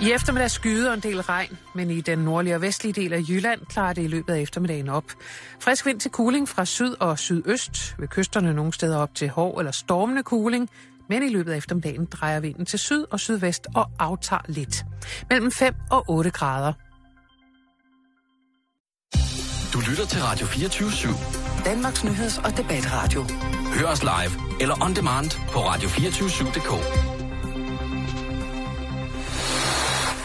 I eftermiddag skyder en del regn, men i den nordlige og vestlige del af Jylland klarer det i løbet af eftermiddagen op. Frisk vind til kuling fra syd og sydøst, ved kysterne nogle steder op til hård eller stormende kuling, men i løbet af eftermiddagen drejer vinden til syd og sydvest og aftager lidt. Mellem 5 og 8 grader. Du lytter til Radio 24 /7. Danmarks nyheds- og debatradio. Hør os live eller on demand på radio247.dk.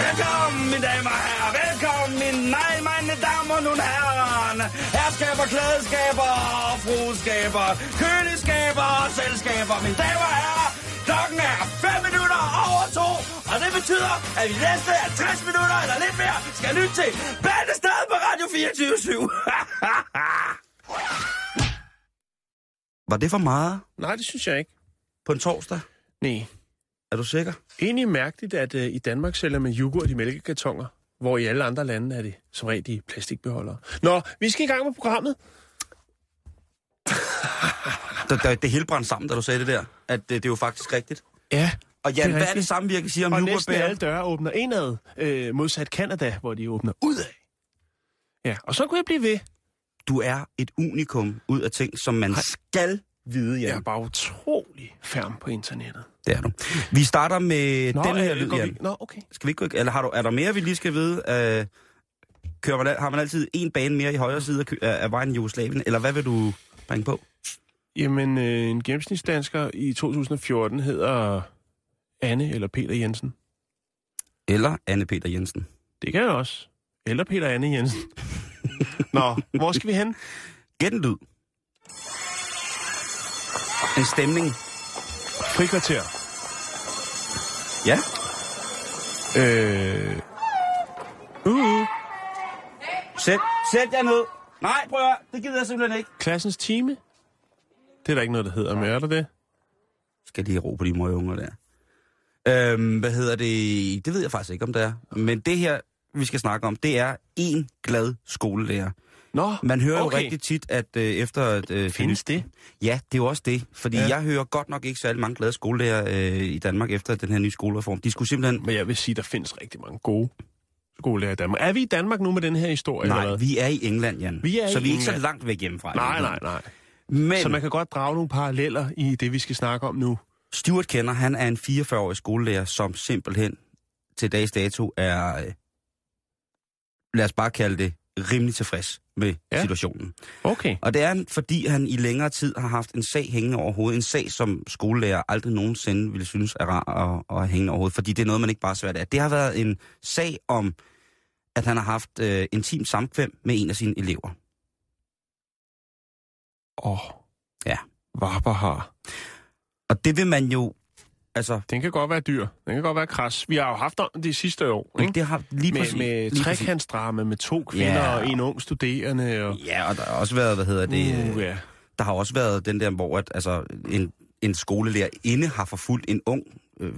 Velkommen, mine damer og herrer. Velkommen, mine nej, mine damer og nogle herrer. Herskaber, klædeskaber, frueskaber, køleskaber og selskaber. Mine damer og herrer, klokken er 5 minutter over to, og det betyder, at vi næste 60 minutter eller lidt mere skal lytte til Bandestad på Radio 24 Var det for meget Nej, det synes jeg ikke. på en torsdag? Nej. Er du sikker? Egentlig mærkeligt, at uh, i Danmark sælger man yoghurt i mælkekartoner, hvor i alle andre lande er det som regel i plastikbeholdere. Nå, vi skal i gang med programmet. Det, det, det hele brændte sammen, da du sagde det der. At det, det er jo faktisk rigtigt. Ja, Og Jan, Det er hvad er det rigtigt. samvirke siger om og næsten alle døre åbner indad, øh, modsat Canada, hvor de åbner udad. Ja, og så kunne jeg blive ved. Du er et unikum ud af ting, som man skal vide, Jeg Jan. er bare utrolig færm på internettet. Det er du. Vi starter med den her øh, lyd, går vi- Jan. Nå, okay. Skal vi ikke eller har du, er der mere, vi lige skal vide? Uh, kører man, har man altid en bane mere i højre side af af vejen i Jugoslavien, eller hvad vil du bringe på? Jamen, øh, en gennemsnitsdansker i 2014 hedder Anne eller Peter Jensen. Eller Anne Peter Jensen. Det kan jeg også. Eller Peter Anne Jensen. Nå, hvor skal vi hen? Gæt en lyd. En stemning. Frikvarter. Ja. Øh... Uh, Sæt, sæt jer ned. Nej, prøv at høre. Det gider jeg simpelthen ikke. klassens time? Det er der ikke noget, der hedder, men er der det? Skal lige ro på de møge unger der. Øhm, hvad hedder det? Det ved jeg faktisk ikke, om det er. Men det her, vi skal snakke om, det er en glad skolelærer. Nå, Man hører okay. jo rigtig tit, at øh, efter... At, øh, Findes det? Ja, det er jo også det. Fordi Ja. jeg hører godt nok ikke særlig mange glade skolelærer øh, i Danmark efter den her nye skolereform. De skulle simpelthen... Men jeg vil sige, der findes rigtig mange gode skolelærer i Danmark. Er vi i Danmark nu med den her historie? Nej, eller hvad? vi er i England, Jan. Vi er så i vi er ikke så England. langt væk hjemmefra. Nej, nej, nej. Men Så man kan godt drage nogle paralleller i det, vi skal snakke om nu. Stuart Kenner, han er en 44-årig skolelærer, som simpelthen til dags dato er, øh, lad os bare kalde det, rimelig tilfreds med Ja. situationen. Okay. Og det er fordi han i længere tid har haft en sag hængende over hovedet. En sag, som skolelærer aldrig nogensinde ville synes er rar at, at hængende over hovedet, fordi det er noget, man ikke bare svært af. Det har været en sag om, at han har haft øh, intim samkvem med en af sine elever. Åh. Oh. Ja. Varper har. Og det vil man jo, altså, Den kan godt være dyr. Den kan godt være kras. Vi har jo haft om det sidste år, ikke? det har lige Med, præcis... med trekantsdrama med to kvinder Ja. og en ung studerende. Og, Ja, og der har også været, hvad hedder det... uh, ja. Der har også været den der, hvor at, altså, en, en skolelærer inde har forfulgt en ung øh,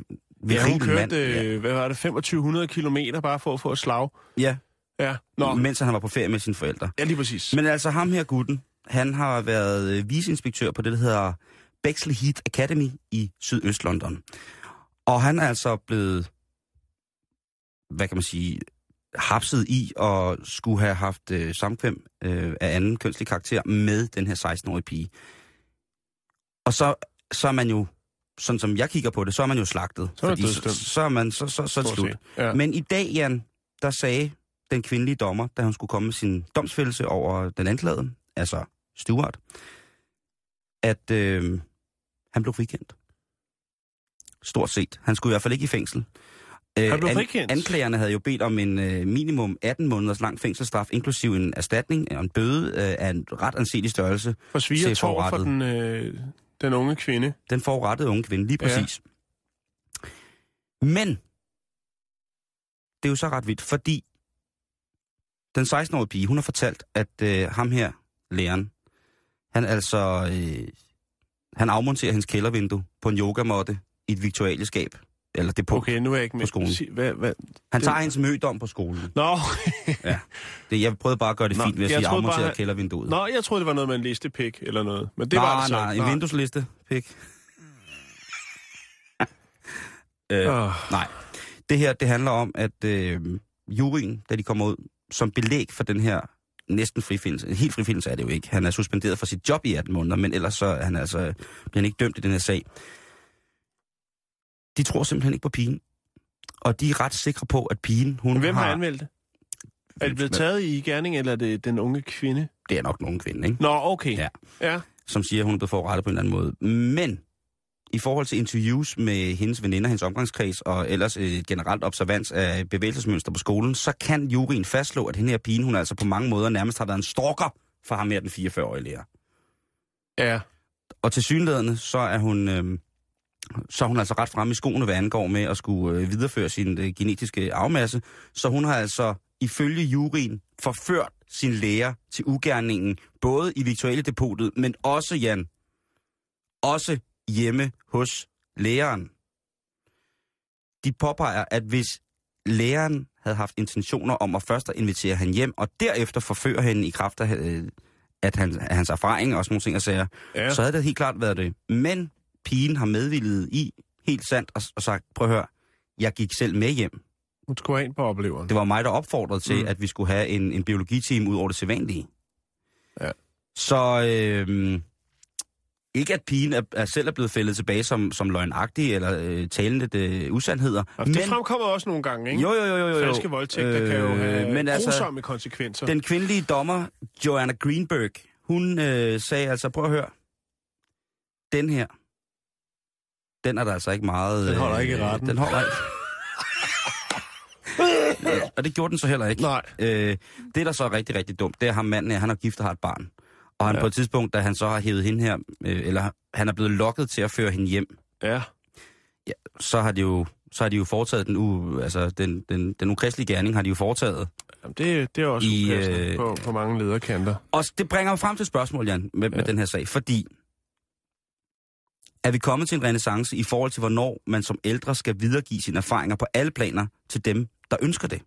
Ja, hun kørte, mand. øh, hvad var det, 2500 kilometer bare for at få et slag. Ja, Ja, Nå. ja, mens han var på ferie med sine forældre. ja lige præcis. Men altså ham her gutten, han har været øh, viceinspektør på det, der hedder Bexley Heath Academy i Sydøst-London. Og han er altså blevet, hvad kan man sige, hapset i og skulle have haft øh, samkvem øh, af anden kønslig karakter med den her 16-årige pige. Og så, så er man jo, sådan som jeg kigger på det, så er man jo slagtet. Så er man fordi så, så er man, så, så, så er det slut. Ja. Men i dag, Jan, der sagde den kvindelige dommer, da hun skulle komme med sin domsfældelse over den anklagede, altså Stuart, at øh, han blev frikendt. Stort set. Han skulle i hvert fald ikke i fængsel. Han Øh, blev frikendt. anklagerne havde jo bedt om en øh, minimum 18 måneders lang fængselsstraf, inklusiv en erstatning og en bøde øh, af en ret anselig størrelse. For sviger tår for den, øh, den unge kvinde. Den forurettede unge kvinde, lige præcis. Ja. Men, det er jo så ret vildt, fordi den 16-årige pige, hun har fortalt, at øh, ham her, læreren, han altså, øh, han afmonterer hendes kældervindue på en yogamåtte i et viktualieskab. Eller det på. Okay, nu er jeg ikke med. på skolen. Hvad, hvad? Han det- tager hendes mødom på skolen. Nå, Det, jeg prøvede bare at gøre det Nå, fint ved at sige troede bare, kældervinduet. Nå, jeg troede, det var noget med en listepik eller noget. Men det nej, var det så. nej, en vinduesliste, pik. øh, Åh, Nej. Det her, det handler om, at øh, juryen, da de kommer ud, som belæg for den her næsten frifindelse, en helt frifindelse er det jo ikke. Han er suspenderet fra sit job i 18 måneder, men ellers så er han altså, bliver han ikke dømt i den her sag. De tror simpelthen ikke på pigen. Og de er ret sikre på, at pigen, hun hvem har har... anmeldt det? Er det blevet taget i gerning, eller er det den unge kvinde? Det er nok nogen kvinde, ikke? Nå, okay. Ja. ja. som siger, at hun er blevet forurettet på en eller anden måde. Men i forhold til interviews med hendes veninder, hendes omgangskreds og ellers et generelt observans af bevægelsesmønster på skolen, så kan juryen fastslå, at hende her pigen, hun altså på mange måder nærmest har været en stalker for ham her, den 44-årige lærer. Ja. Og til synlædende, så er hun... Øh, så er hun altså ret fremme i skoene, hvad angår med at skulle øh, videreføre sin øh, genetiske afmasse. Så hun har altså ifølge juryen forført sin lærer til ugerningen, både i Victuale depotet, men også, Jan, også hjemme hos læreren. De påpeger, at hvis læreren havde haft intentioner om at først at invitere hende hjem, og derefter forføre hende i kraft af, øh, at han, af hans erfaring og sådan nogle ting og sager, ja. så havde det helt klart været det. Men pigen har medvillet i, helt sandt, og, og sagt, prøv at høre, jeg gik selv med hjem. Hun skulle ind på opleveren. Det var mig, der opfordrede til, mm. at vi skulle have en, en biologiteam ud over det sædvanlige. Ja. Så øh, ikke at pigen er, er selv er blevet fældet tilbage som, som løgnagtig eller øh, talende øh, usandheder. Altså, det fremkommer også nogle gange, ikke? jo, jo, jo, jo, jo. Falske voldtægter øh, kan jo have men altså, konsekvenser. den kvindelige dommer, Joanna Greenberg, hun øh, sagde altså, prøv at høre, den her, den er der altså ikke meget... Den holder ikke i øh, retten. Den holder ikke. Og det gjorde den så heller ikke. Nej. Øh, det, der så er rigtig, rigtig dumt, det er ham manden han er gift og har et barn. Og han Ja. ja. på et tidspunkt, da han så har hævet hende her, øh, eller han er blevet lokket til at føre hende hjem, Ja. så har de jo, så har de jo foretaget den, u, altså den, den, den ukristelige gerning, har de jo foretaget. Jamen, det, det er også I, øh, på, på mange lederkanter. Og det bringer mig frem til et spørgsmål, Jan, med, ja. Ja. med den her sag, fordi er vi kommet til en renaissance i forhold til, hvornår man som ældre skal videregive sine erfaringer på alle planer til dem, der ønsker det.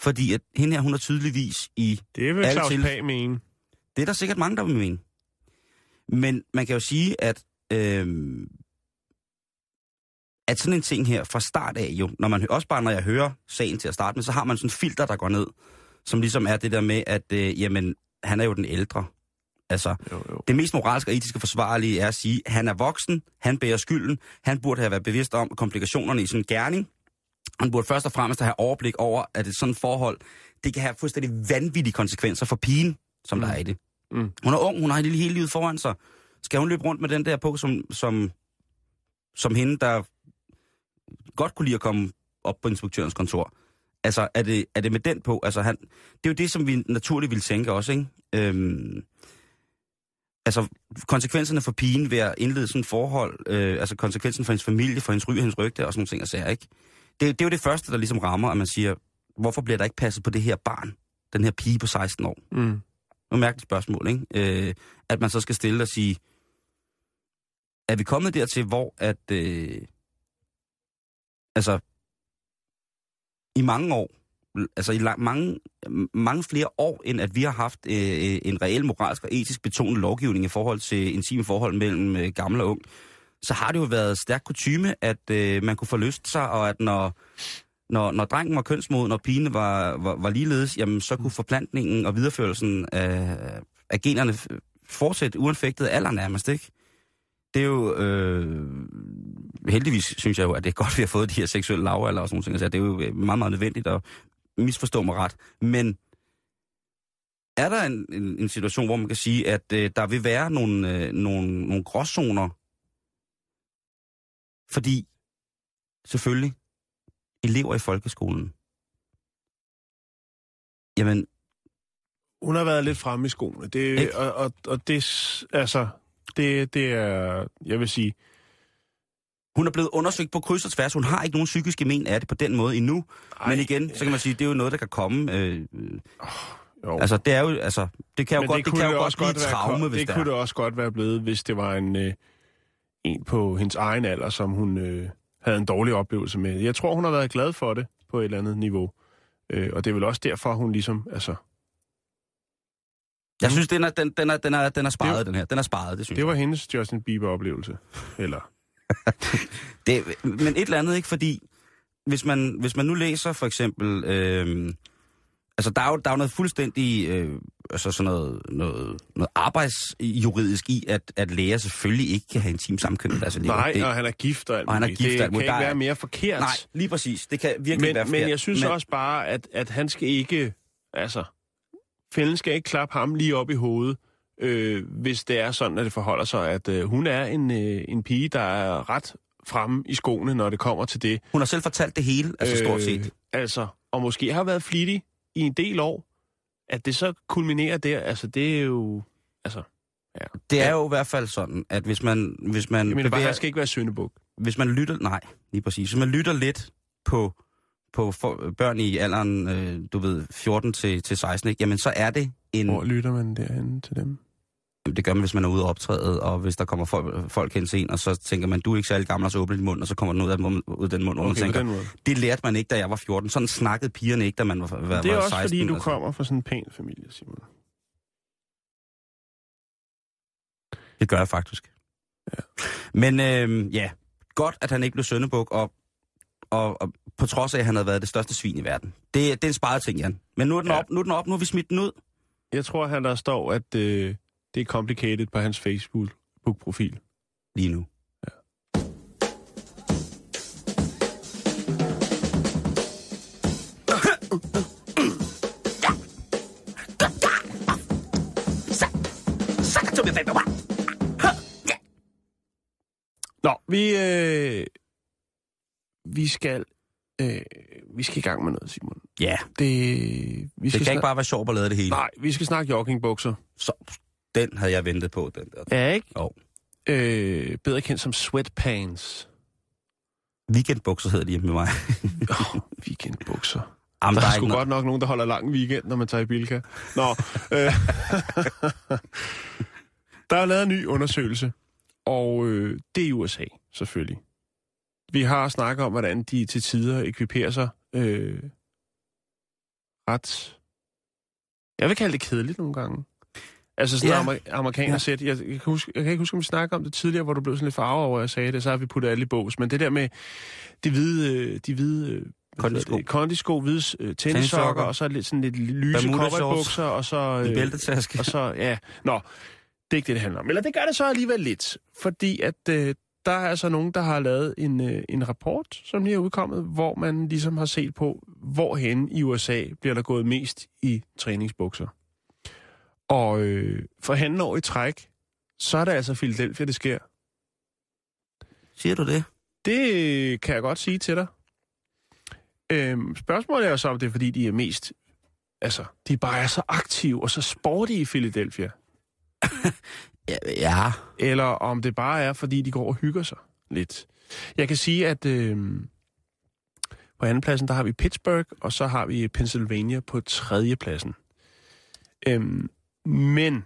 Fordi at hende her, hun er tydeligvis i... Det vil Claus til- Pag mene. Det er der sikkert mange, der vil mene. Men man kan jo sige, at... Øh, at sådan en ting her fra start af jo, når man også bare når jeg hører sagen til at starte med, så har man sådan en filter, der går ned, som ligesom er det der med, at øh, jamen, han er jo den ældre. Altså, Jo, jo. det mest moralske og etiske forsvarlige er at sige, at han er voksen, han bærer skylden, han burde have været bevidst om komplikationerne i sådan en gerning. Han burde først og fremmest have overblik over, at et sådan forhold, det kan have fuldstændig vanvittige konsekvenser for pigen, som mm. der er i det. Mm. Hun er ung, hun har hele, hele livet foran sig. Skal hun løbe rundt med den der på, som, som, som hende, der godt kunne lide at komme op på inspektørens kontor? Altså, er det, er det med den på? Altså, han, det er jo det, som vi naturligt ville tænke også, ikke? Øhm, altså, konsekvenserne for pigen ved at indlede sådan et forhold, øh, altså konsekvensen for hendes familie, for hendes ry hendes rygte og sådan nogle ting, og sager, ikke? Det, det er jo det første, der ligesom rammer, at man siger, hvorfor bliver der ikke passet på det her barn, den her pige på 16 år? Mm. Et mærkeligt spørgsmål, ikke? Øh, at man så skal stille og sige, er vi kommet dertil, hvor at, øh, altså, i mange år, altså i lang, mange, mange flere år, end at vi har haft øh, øh en reel moralsk og etisk betonet lovgivning i forhold til intime forhold mellem øh, gammel og ung, så har det jo været stærk kutyme, at øh, man kunne få lyst sig, og at når, når, når drengen var kønsmoden, og pigen var, var, var ligeledes, jamen så kunne forplantningen og videreførelsen af, af generne fortsætte uanfægtet alder nærmest, ikke? Det er jo, øh, heldigvis synes jeg jo, at det er godt, at vi har fået de her seksuelle lavalder og sådan nogle ting. Så det er jo øh, meget, meget nødvendigt at misforstå mig ret. Men er der en, en, en situation, hvor man kan sige, at øh, der vil være nogle, øh, nogle, nogle gråzoner? Fordi, selvfølgelig, elever i folkeskolen. Jamen, Hun har været lidt fremme i skoene. Det, Ikke? og, og, og det, altså, det, det er, jeg vil sige, hun er blevet undersøgt på kryds og tværs. Hun har ikke nogen psykiske men af det på den måde endnu. Ej, Men igen, så kan man sige, det er jo noget, der kan komme. Øh, jo. altså, det er jo, altså, det kan jo Men godt, det kunne kan jo også godt blive være traume, hvis det det kunne er. det også godt være blevet, hvis det var en, øh, en på hendes egen alder, som hun øh, havde en dårlig oplevelse med. Jeg tror, hun har været glad for det på et eller andet niveau. Øh, og det er vel også derfor, hun ligesom, altså, Jeg synes, den er, den, den er, den er, den er sparet, Det- den her. Den er sparet, det synes det var hendes Justin Bieber-oplevelse. Eller, Det, men et eller andet ikke, fordi hvis man, hvis man nu læser for eksempel... Øh, altså, der er, jo, der er jo noget fuldstændig... Øh, altså sådan noget, noget, noget arbejdsjuridisk i, at, at læger selvfølgelig ikke kan have intim samkøn med deres elever. nej, det, og han er gift og alt Og han er gift og Det alt kan ikke er- være mere forkert. nej, lige præcis. Det kan virkelig men, være men forkert. jeg synes men... også bare, at, at han skal ikke, altså, fælden skal ikke klappe ham lige op i hovedet, øh, hvis det er sådan, at det forholder sig, at øh, hun er en, øh, en pige, der er ret fremme i skoene, når det kommer til det. Hun har selv fortalt det hele, altså stort set. Altså, og måske har været flittig i en del år. At det så kulminerer der, altså det er jo... Altså, Det er jo i hvert fald sådan, at hvis man, hvis man, bare, bevæger- han skal ikke være syndebuk. hvis man lytter, nej, lige præcis, hvis man lytter lidt på, på for, børn i alderen, øh, du ved, 14 til, til 16, ikke? jamen så er det en, Hvor lytter man derhen til dem? Det gør man, hvis man er ude og optræde, og hvis der kommer folk, folk hen til en, og så tænker man, du er ikke særlig gammel, og så åbner din mund, og så kommer den ud af, mund- ud af den mund, man Okay, på tænker, den måde. det lærte man ikke, da jeg var 14. Sådan snakkede pigerne ikke, da man var, var, Det er var også 16. fordi, du altså. kommer fra sådan en pæn familie, Simon. Det gør jeg faktisk. Ja. Men øh, ja, godt, at han ikke blev søndebuk, og, og, og på trods af, at han havde været det største svin i verden. Det, det er en sparet ting, Jan. Men nu er den, Ja. op, nu er den op, nu har vi smidt den ud. Jeg tror, han der står, at øh, det er complicated på hans Facebook-profil. Lige nu. Nå, vi, øh, vi skal øh, vi skal i gang med noget, Simon. Ja, Det, vi det skal kan ikke bare være sjovt at lave det hele. Nej, vi skal snakke joggingbukser. Så, den havde jeg ventet på, den der. Ja, ikke? Jo. Øh, bedre kendt som sweatpants. Weekendbukser hedder de hjemme med mig. Oh, weekendbukser. Jamen, Der der er er sgu godt nok nogen, der holder lang weekend, når man tager i Bilka. Nå, øh, der er lavet en ny undersøgelse, og øh, det er i USA, selvfølgelig. Vi har snakket om, hvordan de til tider ekviperer sig øh, ret... Jeg vil kalde det kedeligt nogle gange. Altså sådan Ja. ja. amer- amerikanersæt. Jeg, jeg, kan huske, jeg kan ikke huske, om vi snakkede om det tidligere, hvor du blev sådan lidt farvet over, at jeg sagde det, så har vi puttet alle i bås. Men det der med de hvide, øh, de hvide øh, Kondisko. kondisko, hvide øh, tennissokker, og så lidt, sådan lidt lyse cowboybukser, og så... Øh, bæltetaske. og så, ja, nå, det er ikke det, det handler om. Eller det gør det så alligevel lidt, fordi at øh, der er altså nogen, der har lavet en, øh, en rapport, som lige er udkommet, hvor man ligesom har set på, hvorhen i USA bliver der gået mest i træningsbukser. Og øh, for handen år i træk, så er det altså Philadelphia, det sker. Siger du det? Det kan jeg godt sige til dig. Øhm, spørgsmålet er jo så, om det er, fordi de er mest... Altså, de bare er så aktive og så sportige i Philadelphia. Ja. ja. Eller om det bare er, fordi de går og hygger sig lidt. Jeg kan sige, at øh, på andenpladsen, der har vi Pittsburgh, og så har vi Pennsylvania på tredjepladsen. Øhm, men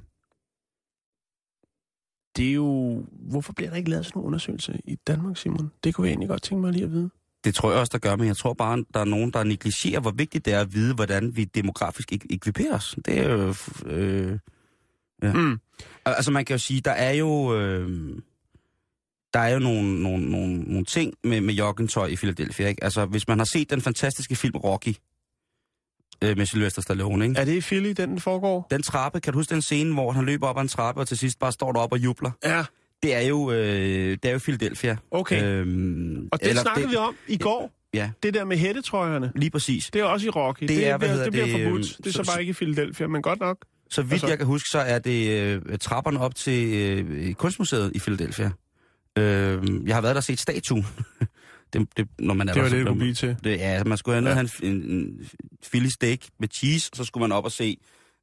det er jo... Hvorfor bliver der ikke lavet sådan en undersøgelse i Danmark, Simon? Det kunne jeg egentlig godt tænke mig lige at vide. Det tror jeg også, der gør, men jeg tror bare, der er nogen, der negligerer, hvor vigtigt det er at vide, hvordan vi demografisk ek- ekviperer os. Det er jo... Øh, ja. Mm. Altså man kan jo sige, der er jo... Øh, der er jo nogle, nogle, nogle, nogle ting med, med joggingtøj i Philadelphia. Ikke? Altså, hvis man har set den fantastiske film Rocky øh, med Sylvester Stallone, ikke? Er det i Philly, den, foregår? den trappe, kan du huske den scene, hvor han løber op ad en trappe, og til sidst bare står deroppe og jubler? Ja, Det er jo, øh, det er jo Philadelphia. okay. Øh, Øhm, og det snakkede det... vi om i går. Ja, Det der med hættetrøjerne. lige præcis. Det er også i Rocky. Det er, hvad hedder det bliver det, forbudt. øhm, Det er så, så- bare ikke i Philadelphia, men godt nok. Så vidt Altså- jeg kan huske, så er det øh, trapperne op til øh, kunstmuseet i Philadelphia. Øh, jeg har været der og set statuen Det, det, når man er Det der, var så det, det kunne blive til. Det, ja, man skulle herned Ja. have en, en, en Philly steak med cheese, og så skulle man op og se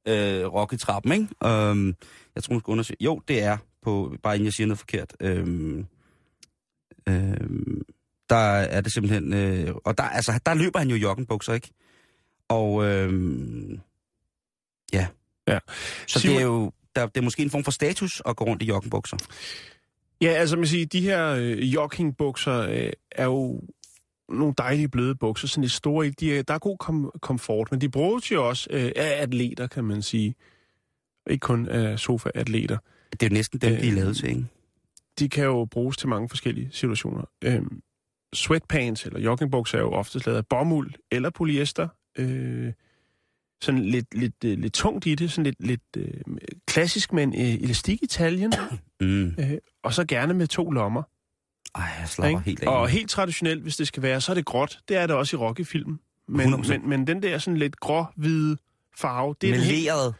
øh, Rocky-trappen, ikke? Um, jeg tror, man skulle undersøge. Jo, det er på, bare inden jeg siger noget forkert. Um, um, der er det simpelthen... Øh, og der, altså, der løber han jo joggenbukser, ikke? Og øhm, ja. Ja. Så Simon- det er jo der, det er måske en form for status at gå rundt i joggenbukser. Ja, altså man siger, de her øh, joggingbukser øh, er jo nogle dejlige bløde bukser, sådan lidt store. De er, der er god kom- komfort, men de bruges jo også øh, af atleter, kan man sige. Ikke kun af sofa-atleter. Det er jo næsten dem, øh, de er Øh, lavet til, ikke? De kan jo bruges til mange forskellige situationer. Øhm, sweatpants eller joggingbukser er jo oftest lavet af bomuld eller polyester. Øh, sådan lidt, lidt, øh, lidt tungt i det, sådan lidt, lidt øh, klassisk med en øh, elastik i taljen, Mm. øh, og så gerne med to lommer. Ej, jeg slapper Ikke? helt af. Og helt traditionelt, hvis det skal være, så er det gråt. Det er det også i Rocky-film. Men, 100%. men, men den der sådan lidt grå-hvide farve, det er, den helt, Meleret.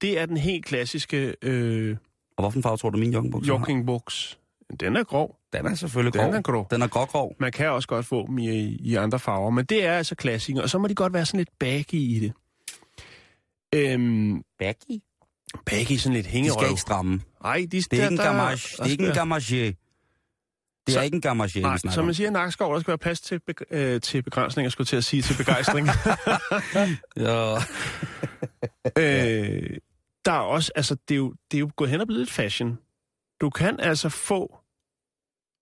det er den helt klassiske øh, Og hvorfor farve tror du, min joggenbukser har? joggingbuks. Den er grå. Den er selvfølgelig Den grov. er grå. Den er grå Man kan også godt få dem i, i andre farver, men det er altså klassiker. Og så må de godt være sådan lidt baggy i det. Øhm, Baggy? Baggy, sådan lidt De hængerøv. skal ikke stramme. Nej, de, Det er ikke en der- gamage. der Det er ikke en gamage. Det Så- er ikke en gamage, Nej, som om. man siger Nakskov, der skal være plads til, beg- øh, til begrænsninger, skulle til at sige, til begejstring. Ja. Øh, der er også, altså, det er, jo, det er jo gået hen og blevet lidt fashion. Du kan altså få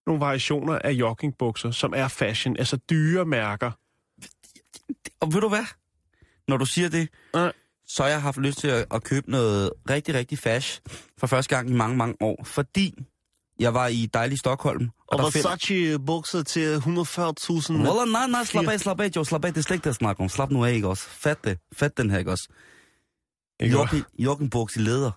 nogle variationer af joggingbukser, som er fashion, altså dyre mærker. Og ved du hvad? Når du siger det, Nej. Så har jeg haft lyst til at, at købe noget rigtig, rigtig fash for første gang i mange, mange år. Fordi jeg var i dejlig Stockholm. Og der find- Versace-bukser til 140.000. Wallah, nej, nej, slap af, slap af, Joe, slap af, det er slet ikke det, jeg snakker om. Slap nu af, ikke også? Fat det, fat den her, ikke også? Jokken, joggenbuks i læder.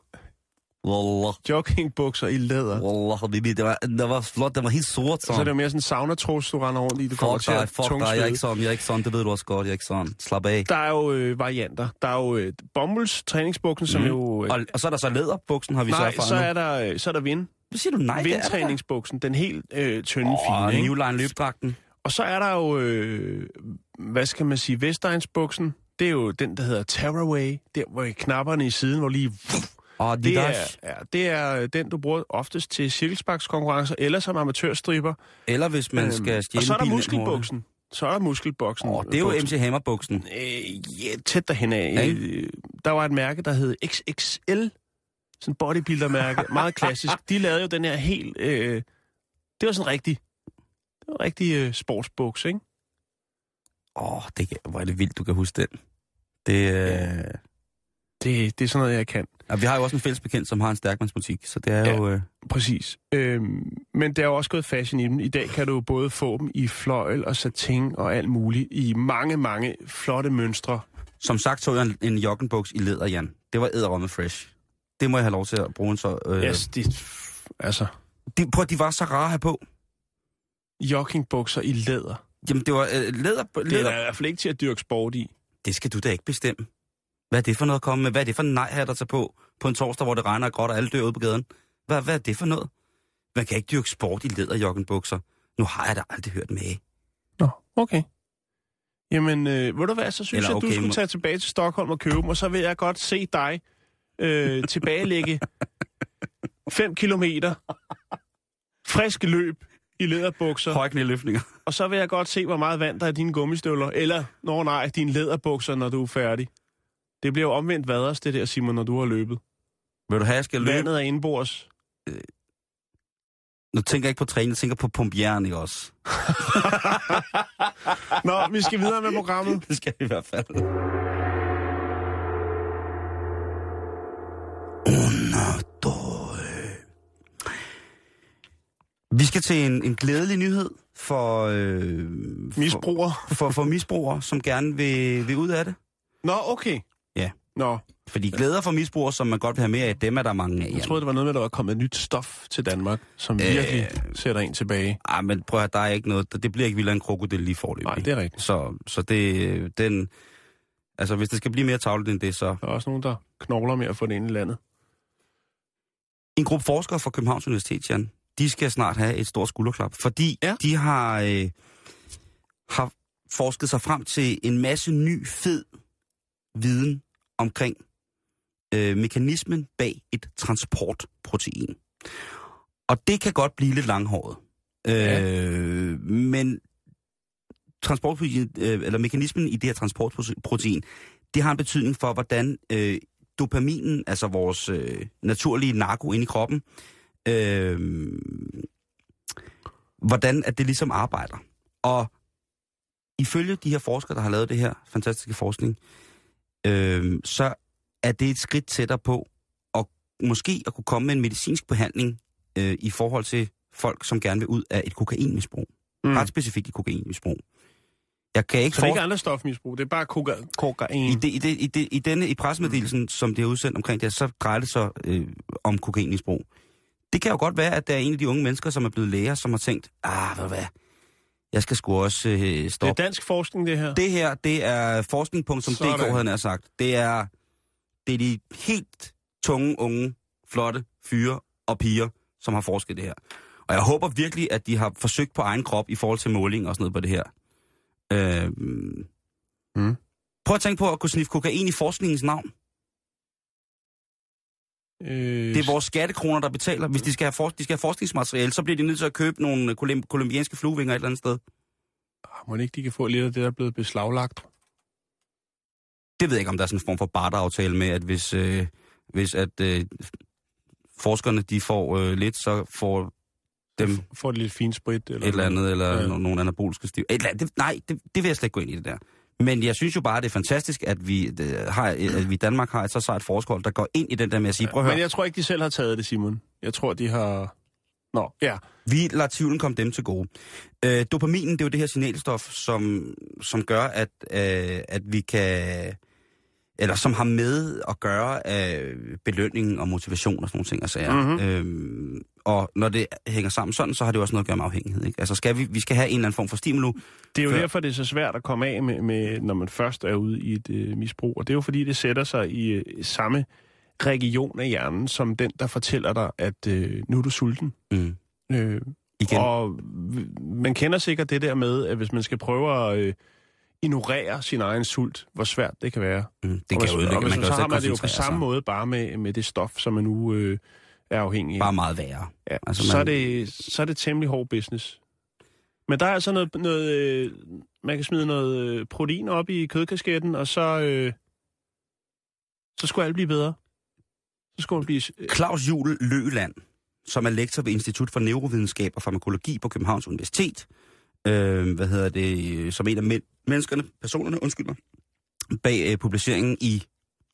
Wallah, Joggingbukser i læder. wallah, habibi, det var, det var flot, det var helt sort, Så er det jo mere sådan en sauna-tros, du render rundt i. Du kommer Fuck til dig, fuck dig, jeg er ikke sådan, jeg er ikke sådan, det ved du også godt, jeg er ikke sådan. Slap af. Der er jo øh, varianter. Der er jo øh, bomulds træningsbuksen, som Mhm. jo... Øh, Og, og så er der så læderbuksen, har vi nej, så erfaret så er der, øh, så er der vind. Hvad siger du? Nej, det. Vindtræningsbuksen, den helt øh, tynde, Åh, fine. Ikke? New Line løbdragten. Og så er der jo, øh, hvad skal man sige, Vestegnsbuksen. Det er jo den, der hedder Tearaway. Der, hvor knapperne i siden, hvor lige... Og de Det er, ja, det er den, du bruger oftest til cirkelsparkskonkurrencer, eller som amatørstriber. eller hvis man Øhm, skal stjæle Og så er der muskelbuksen. Så er der muskelbuksen. Åh, det er jo. MC Hammer-buksen. Øh, ja, tæt derhen af. Ja, Øh, der var et mærke, der hed XXL. Sådan bodybuilder-mærke. Meget klassisk. De lavede jo den her helt... Øh, det var sådan rigtig... Det var en rigtig øh, sportsbuks, ikke? Åh, oh, det, hvor er det vildt, du kan huske den. Det, øh... Det, det er sådan noget, jeg kan. ja, vi har jo også en fælles bekendt, som har en stærkmandsbutik, så det er Ja. jo... Øh... Præcis. Øhm, men der er jo også gået fashion i dem. I dag kan du både få dem i fløjl og satin og alt muligt i mange, mange flotte mønstre. Som sagt så jeg en, en joggenbuks i læder, Jan. Det var æderrømme fresh. Det må jeg have lov til at bruge en så... Øh... Yes, det, altså, De, prøv, de var så rare have på. joggingbukser i læder. Jamen, det var øh, læder... Det er læder. i hvert fald ikke til at dyrke sport i. Det skal du da ikke bestemme. Hvad er det for noget at komme med? Hvad er det for en nej-hat at tage på på en torsdag, hvor det regner og gråt og alle dør ude på gaden? Hvad, hvad er det for noget? Man kan ikke dyrke sport i læderjoggenbukser. Nu har jeg da aldrig hørt med. Nå, okay. Jamen, øh, ved du hvad, så synes Eller jeg, at okay, du skulle må- tage tilbage til Stockholm og købe dem, og så vil jeg godt se dig øh, tilbagelægge 5 kilometer frisk løb i læderbukser, Højknæløftninger. og så vil jeg godt se, hvor meget vand der er i dine gummistøvler, eller, når nej, dine læderbukser, når du er færdig. Det bliver jo omvendt vaders, det der, Simon, når du har løbet. Vil du have, jeg skal løbe? Vandet er indbords. Nu tænker jeg ikke på træning, jeg tænker på pumpjern, ikke også? Nå, vi skal videre med programmet. Det skal vi i hvert fald. Doi. Vi skal til en, en glædelig nyhed for, øh, for, for, for misbrugere, som gerne vil, vil ud af det. Nå, okay. Nå, Fordi glæder for misbrugere, som man godt vil have mere af, dem er der mange af. jeg troede, det var noget med, at der var kommet nyt stof til Danmark, som Øh. virkelig sætter en tilbage. Ej, men prøv at der er ikke noget, det bliver ikke vildere en krokodil lige forløb. Nej, det er rigtigt. Så, så det, den, altså hvis det skal blive mere tavlet end det, så... Der er også nogen, der knogler med at få det ind i landet. En gruppe forskere fra Københavns Universitet, Jan, de skal snart have et stort skulderklap, fordi ja. de har... Øh, har forsket sig frem til en masse ny, fed viden omkring øh, mekanismen bag et transportprotein. Og det kan godt blive lidt langhåret. Ja. Øh, men transportprotein, øh, eller mekanismen i det her transportprotein, det har en betydning for, hvordan øh, dopaminen, altså vores øh, naturlige narko inde i kroppen, øh, hvordan at det ligesom arbejder. Og ifølge de her forskere, der har lavet det her fantastiske forskning, øh, så er det et skridt tættere på at måske at kunne komme med en medicinsk behandling øh, i forhold til folk, som gerne vil ud af et kokainmisbrug. Mm. Mm. Ret specifikt et kokainmisbrug. Jeg kan ikke Så det er ikke forestille andre stofmisbrug, det er bare koka- kokain. i, det, i, det, i, det, I denne i pressemeddelelsen, som det er udsendt omkring det, så drejer det sig øh, om kokainmisbrug. Det kan jo godt være, at der er en af de unge mennesker, som er blevet læger, som har tænkt, ah, ved hvad, jeg skal sgu også øh, Det er stoppe. dansk forskning, det her. Det her, det er forskning.dk, havde han nær sagt. Det er, det er de helt tunge, unge, flotte fyre og piger, som har forsket det her. Og jeg håber virkelig, at de har forsøgt på egen krop i forhold til måling og sådan noget på det her. Øh, Mm. Prøv at tænke på at kunne sniffe kokain i forskningens navn. Øh, Det er vores skattekroner, der betaler. Hvis de skal have, for, de skal have forskningsmateriale, så bliver de nødt til at købe nogle kolum- kolumbianske fluevinger et eller andet sted. Ah, Må ikke de kan få lidt af det, der er blevet beslaglagt? Det ved jeg ikke, om der er sådan en form for barteraftale med, at hvis, øh, hvis at, øh, forskerne de får øh, lidt, så får dem Får det lidt fint sprit? Eller et eller andet, eller ja. nogle anaboliske stiv. Et eller andet. Det, nej, det, det vil jeg slet ikke gå ind i det der. Men jeg synes jo bare, det er fantastisk, at vi, det, har, at vi i Danmark har et så sejt forskhold, der går ind i den der med at sige, prøv at høre, Men jeg tror ikke, de selv har taget det, Simon. Jeg tror, de har... Nå, ja. Vi lader tvivlen komme dem til gode. Øh, dopaminen, det er jo det her signalstof, som, som gør, at, øh, at vi kan... Eller som har med at gøre af belønning og motivation og sådan nogle ting og sager. Mhm. Mm-hmm. Øhm, og når det hænger sammen sådan, så har det også noget at gøre med afhængighed. Ikke? Altså skal vi, vi skal have en eller anden form for stimulu. Det er jo Før- derfor, det er så svært at komme af med, med når man først er ude i et øh, misbrug. Og det er jo fordi, det sætter sig i øh, samme region af hjernen, som den, der fortæller dig, at øh, nu er du sulten. Mm. Øh, Igen. og man kender sikkert det der med, at hvis man skal prøve at øh, ignorere sin egen sult, hvor svært det kan være. Mm. Det og kan ødelægge. og hvis Man man, kan så jo har man det jo på samme sig. måde bare med, med det stof, som man nu øh, er afhængig af. Bare meget værre. Ja, Altså, altså, så, man- er det, så er det temmelig hård business. Men der er altså noget, noget øh, man kan smide noget øh, protein op i kødkasketten, og så, øh, så skulle alt blive bedre. Så skulle blive... Øh, Claus Juhl Løland, som er lektor ved Institut for Neurovidenskab og Farmakologi på Københavns Universitet, øh, hvad hedder det, som en af men- menneskerne, personerne, undskyld mig, bag øh, publiceringen i,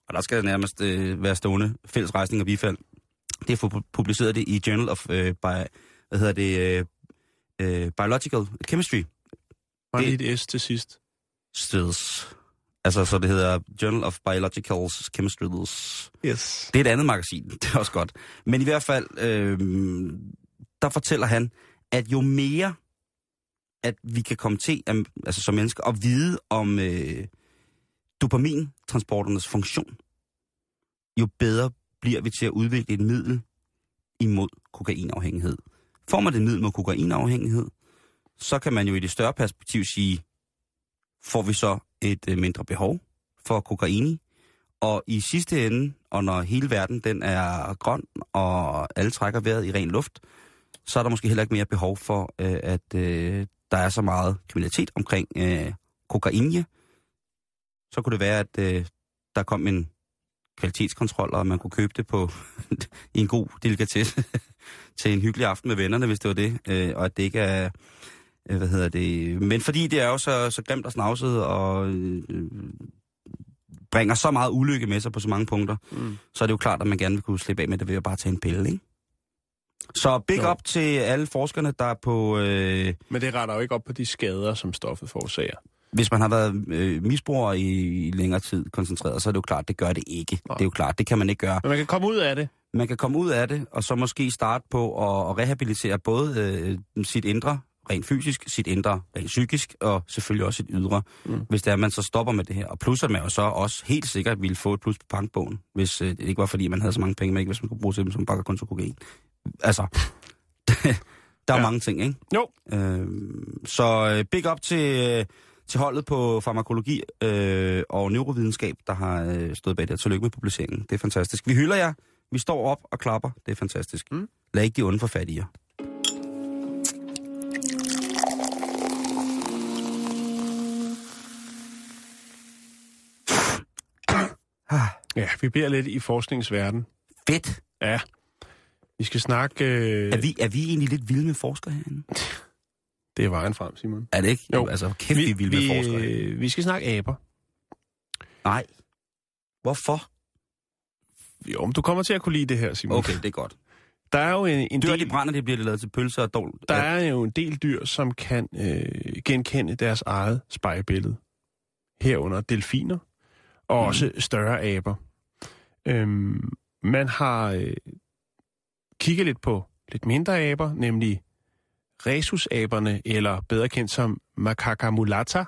og der skal nærmest øh, være stående, fælles rejsning og bifald. Det er publiceret det i Journal of, øh, bi, hvad hedder det, øh, øh, Biological Chemistry bare det- lige et S til sidst. Stills. Altså, så det hedder Journal of Biological Chemistry. Yes. Det er et andet magasin, det er også godt. Men i hvert fald, øh, der fortæller han, at jo mere, at vi kan komme til, at, altså som mennesker, at vide om øh, dopamintransporternes funktion, jo bedre bliver vi til at udvikle et middel imod kokainafhængighed. Får man det middel mod kokainafhængighed, så kan man jo i det større perspektiv sige, får vi så et øh, mindre behov for kokain og i sidste ende, og når hele verden den er grøn, og alle trækker vejret i ren luft, så er der måske heller ikke mere behov for, øh, at øh, der er så meget kriminalitet omkring øh, kokain. Så kunne det være, at øh, der kom en kvalitetskontrol, og man kunne købe det på i en god delikatesse til en hyggelig aften med vennerne, hvis det var det, øh, og at det ikke er øh, hvad hedder det, men fordi det er jo så, så grimt og snavset, og øh, bringer så meget ulykke med sig på så mange punkter, Mm. så er det jo klart, at man gerne vil kunne slippe af med det ved at bare tage en pille, ikke? Så big Jo. up til alle forskerne, der er på... Øh, Men det retter jo ikke op på de skader, som stoffet forårsager. hvis man har været øh, misbruger i, i længere tid koncentreret, så er det jo klart, det gør det ikke. Nej. Det er jo klart, det kan man ikke gøre. Men man kan komme ud af det. Man kan komme ud af det, og så måske starte på at, at rehabilitere både øh, sit indre, rent fysisk, sit indre, rent psykisk, og selvfølgelig også sit ydre, Mm. hvis det er, at man så stopper med det her. Og plus at man jo så også helt sikkert ville få et plus på bankbogen, hvis øh, det ikke var fordi, man havde så mange penge, man ikke hvis man kunne bruge til dem, som til kokain. Altså, Der er Ja. mange ting, ikke? Jo. Øh, så big up til, øh, til holdet på farmakologi øh, og neurovidenskab, der har øh, stået bag det. Tillykke med publiceringen. Det er fantastisk. Vi hylder jer. Vi står op og klapper. Det er fantastisk. Mm. Lad ikke de onde få fat i jer. Ja, vi bliver lidt i forskningsverden. fedt. Ja. Vi skal snakke... Øh, Er vi, er vi egentlig lidt vilde med forskere herinde? Det er vejen frem, Simon. Er det ikke? Jo. Altså, kæft, vi, er vilde med forskere. øh, vi skal snakke aber. Nej. Hvorfor? Jo, men du kommer til at kunne lide det her, Simon. Okay, det er godt. Der er jo en, en Dyr, del... de brænder, det bliver det lavet til pølser og dål. Der er jo en del dyr, som kan øh, genkende deres eget spejlbillede. Herunder delfiner og Mhm. også større aber. Øhm, man har øh, kigget lidt på lidt mindre aber, nemlig rhesusaberne, eller bedre kendt som macaca mulata.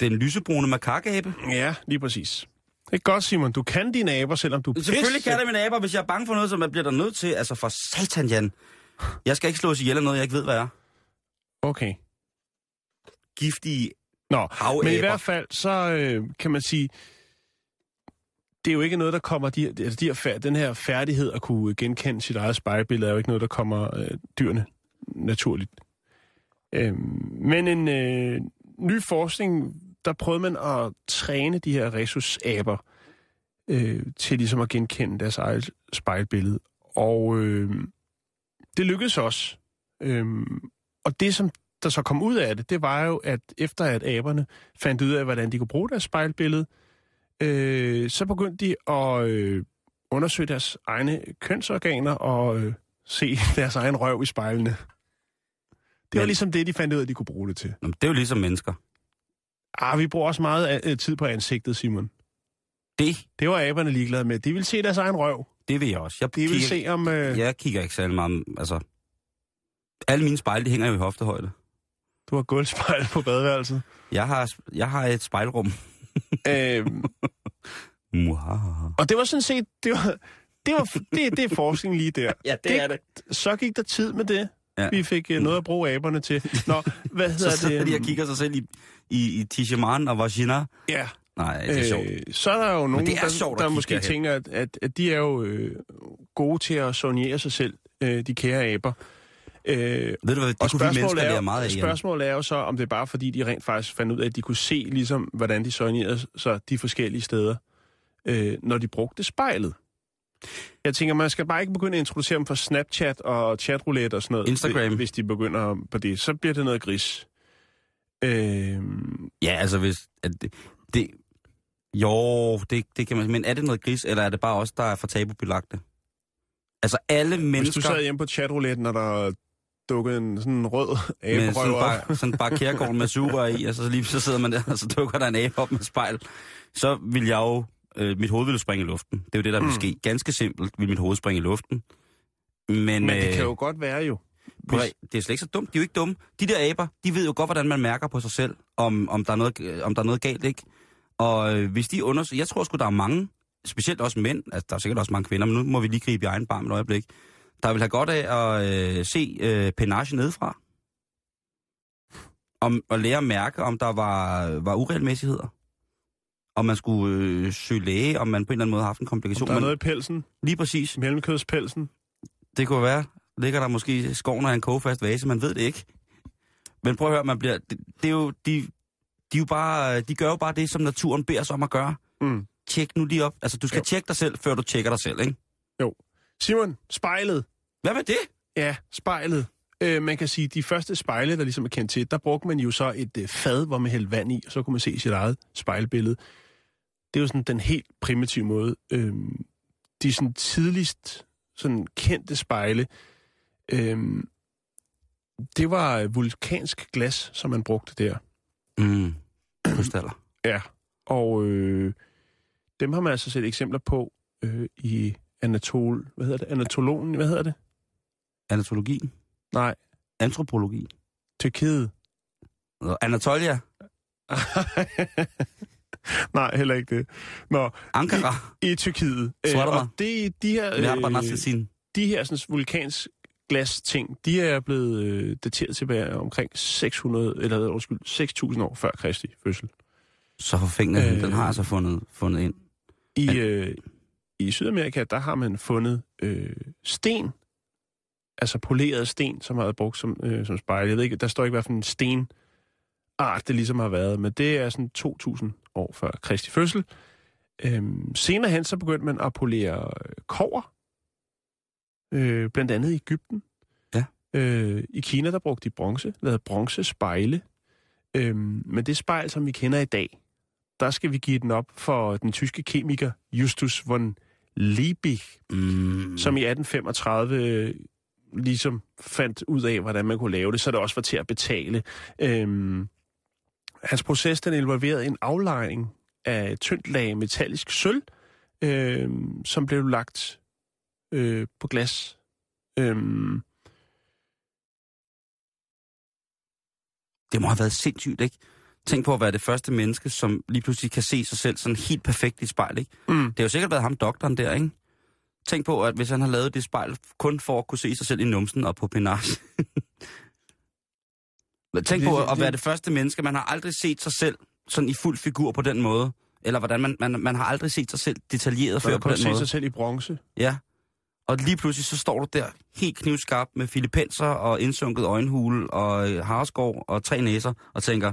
Den lysebrune makakabe. Ja, lige præcis. Det er godt, Simon. Du kan dine aber, selvom du... Selvfølgelig pisse- kan det mine aber, hvis jeg er bange for noget, som jeg bliver der nødt til. Altså for satan, Jan. Jeg skal ikke slås ihjel af noget, jeg ikke ved, hvad er. Okay. Giftige Nå, havaber. Men i hvert fald, så øh, kan man sige, det er jo ikke noget, der kommer... De, altså de her, den her færdighed at kunne genkende sit eget spejlbillede, er jo ikke noget, der kommer øh, dyrene naturligt. Øh, men en øh, ny forskning, der prøvede man at træne de her rhesusaber øh, til ligesom at genkende deres eget spejlbillede. Og øh, det lykkedes også. Øh, og det, som der så kom ud af det, det var jo, at efter at aberne fandt ud af, hvordan de kunne bruge deres spejlbillede, øh, så begyndte de at øh, undersøge deres egne kønsorganer og øh, se deres egen røv i spejlene. Det var ligesom det, de fandt ud af, de kunne bruge det til. Nå, men det er jo ligesom mennesker. Ah, vi bruger også meget øh, tid på ansigtet, Simon. Det, Det var aberne ligeglade med. De ville se deres egen røv. det vil jeg også. Jeg De kigger, se om... Øh, Jeg kigger ikke særlig meget, altså... Alle mine spejle, de hænger jo i hoftehøjde. Du har gulvspejl på badeværelset. Jeg har, jeg har et spejlrum. Øh, Muhaha. og det var sådan set... Det var, det, var, det, det er forskning lige der. Ja, det er det. Så gik der tid med det. Ja. Vi fik uh, noget at bruge aberne til. Nå, hvad hedder Så det? de og kigger sig selv i, i, i Tishaman og Vagina. Ja, Nej, det er sjovt. øh, så er der jo nogen, det er der, sjovt at der kigge måske derhen. tænker, at, at, at de er jo øh, gode til at sonere sig selv, øh, de kære aber. Øh, Ved du hvad, det og kunne vi mennesker er, lære meget af. Spørgsmålet er jo så, om det er bare fordi, de rent faktisk fandt ud af, at de kunne se, ligesom, hvordan de sonerede sig de forskellige steder, øh, når de brugte spejlet. Jeg tænker, man skal bare ikke begynde at introducere dem for Snapchat og chatroulette og sådan noget. Instagram. Hvis de begynder på det. Så bliver det noget gris. Øh, Ja, altså hvis... At det, det, jo, det, det kan man... Men er det noget gris, eller er det bare os, der er for tabubelagte? Altså alle hvis mennesker... du sad hjemme på chatrouletten, og der dukkede en sådan rød med sådan bare, sådan bare kærgården med sugerør i, og så lige så sidder man der, og så dukker der en abe op med spejl. Så vil jeg jo... Øh, mit hoved ville springe i luften. Det er jo det, der vil Mm. ske. Ganske simpelt vil mit hoved springe i luften. Men, Men det øh, kan jo godt være jo. Prøv, Hvis, det er slet ikke så dumt. De er jo ikke dumme. De der aber, de ved jo godt, hvordan man mærker på sig selv, om, om, der, er noget, øh, om der er noget galt, ikke? Og øh, hvis de undersøger... Jeg tror sgu, der er mange, specielt også mænd, altså der er sikkert også mange kvinder, men nu må vi lige gribe i egen barm et øjeblik, der vil have godt af at øh, se øh, penage nedefra. Om, og lære at mærke, om der var, var uregelmæssigheder. Om man skulle øh, søge læge, om man på en eller anden måde har haft en komplikation. der er noget i pelsen, Lige præcis. mellemkødspelsen. Det kunne være. Ligger der måske i skoven af en kogefast vase, man ved det ikke. Men prøv at høre, man bliver, det, det er jo, de, de, er jo bare, de gør jo bare det, som naturen beder os om at gøre. Mm. Tjek nu lige op. Altså, du skal Jo. jo. tjekke dig selv, før du tjekker dig selv, ikke? Simon, spejlet. Hvad med det? Ja, spejlet. Øh, man kan sige, de første spejle, der ligesom er kendt til, der brugte man jo så et øh, fad, hvor man hældte vand i, og så kunne man se sit eget spejlbillede. Det er jo sådan den helt primitive måde. Øh, de sådan tidligst sådan kendte spejle, øh, det var øh, vulkansk glas, som man brugte der. Mm. Krystaller. Ja, og øh, dem har man altså set eksempler på øh, i Anatol... Hvad hedder det? Anatologen? Hvad hedder det? Anatologi. Nej, Antropologi. Tyrkiet. Nå, Anatolia. Nej, heller ikke det. Nå, Ankara. i Tyrkiet. Svarter og det, de her, øh, de her sådan, vulkansk glasting, de er blevet øh, dateret tilbage omkring 600, eller undskyld, 6.000 år før Kristi fødsel. Så forfængende, øh, Øh. den har altså fundet, fundet ind. I, øh, I Sydamerika, der har man fundet øh, sten, altså poleret sten, som har været brugt som, øh, som spejl. Jeg ved ikke, der står ikke, hvad for en stenart det ligesom har været, men det er sådan 2.000 år før Kristi fødsel. Øhm, senere hen, så begyndte man at polere øh, kover, øh, blandt andet i Ægypten. Ja. Øh, I Kina, der brugte de bronze, lavede bronzespejle. Øhm, men det spejl, som vi kender i dag, der skal vi give den op for den tyske kemiker Justus von Liebig, Mm. som i 1835 øh, ligesom fandt ud af, hvordan man kunne lave det, så det også var til at betale. Øhm, hans proces, den involverede en aflejring af tyndt lag metallisk sølv, øhm, som blev lagt øh, på glas. Øhm, Det må have været sindssygt, ikke? Tænk på at være det første menneske, som lige pludselig kan se sig selv sådan helt perfekt i spejl, ikke? mm, Det har jo sikkert været ham, doktoren der, ikke? Tænk på, at hvis han har lavet det spejl kun for at kunne se sig selv i numsen og på penage. Tænk på at være det- første menneske. Man har aldrig set sig selv sådan i fuld figur på den måde. Eller hvordan man, man, man har aldrig set sig selv detaljeret før på den se måde. sig selv i bronze. Ja. Og lige pludselig så står du der helt knivskarp med filipenser og indsunket øjenhule og øh, harskov og tre næser og tænker,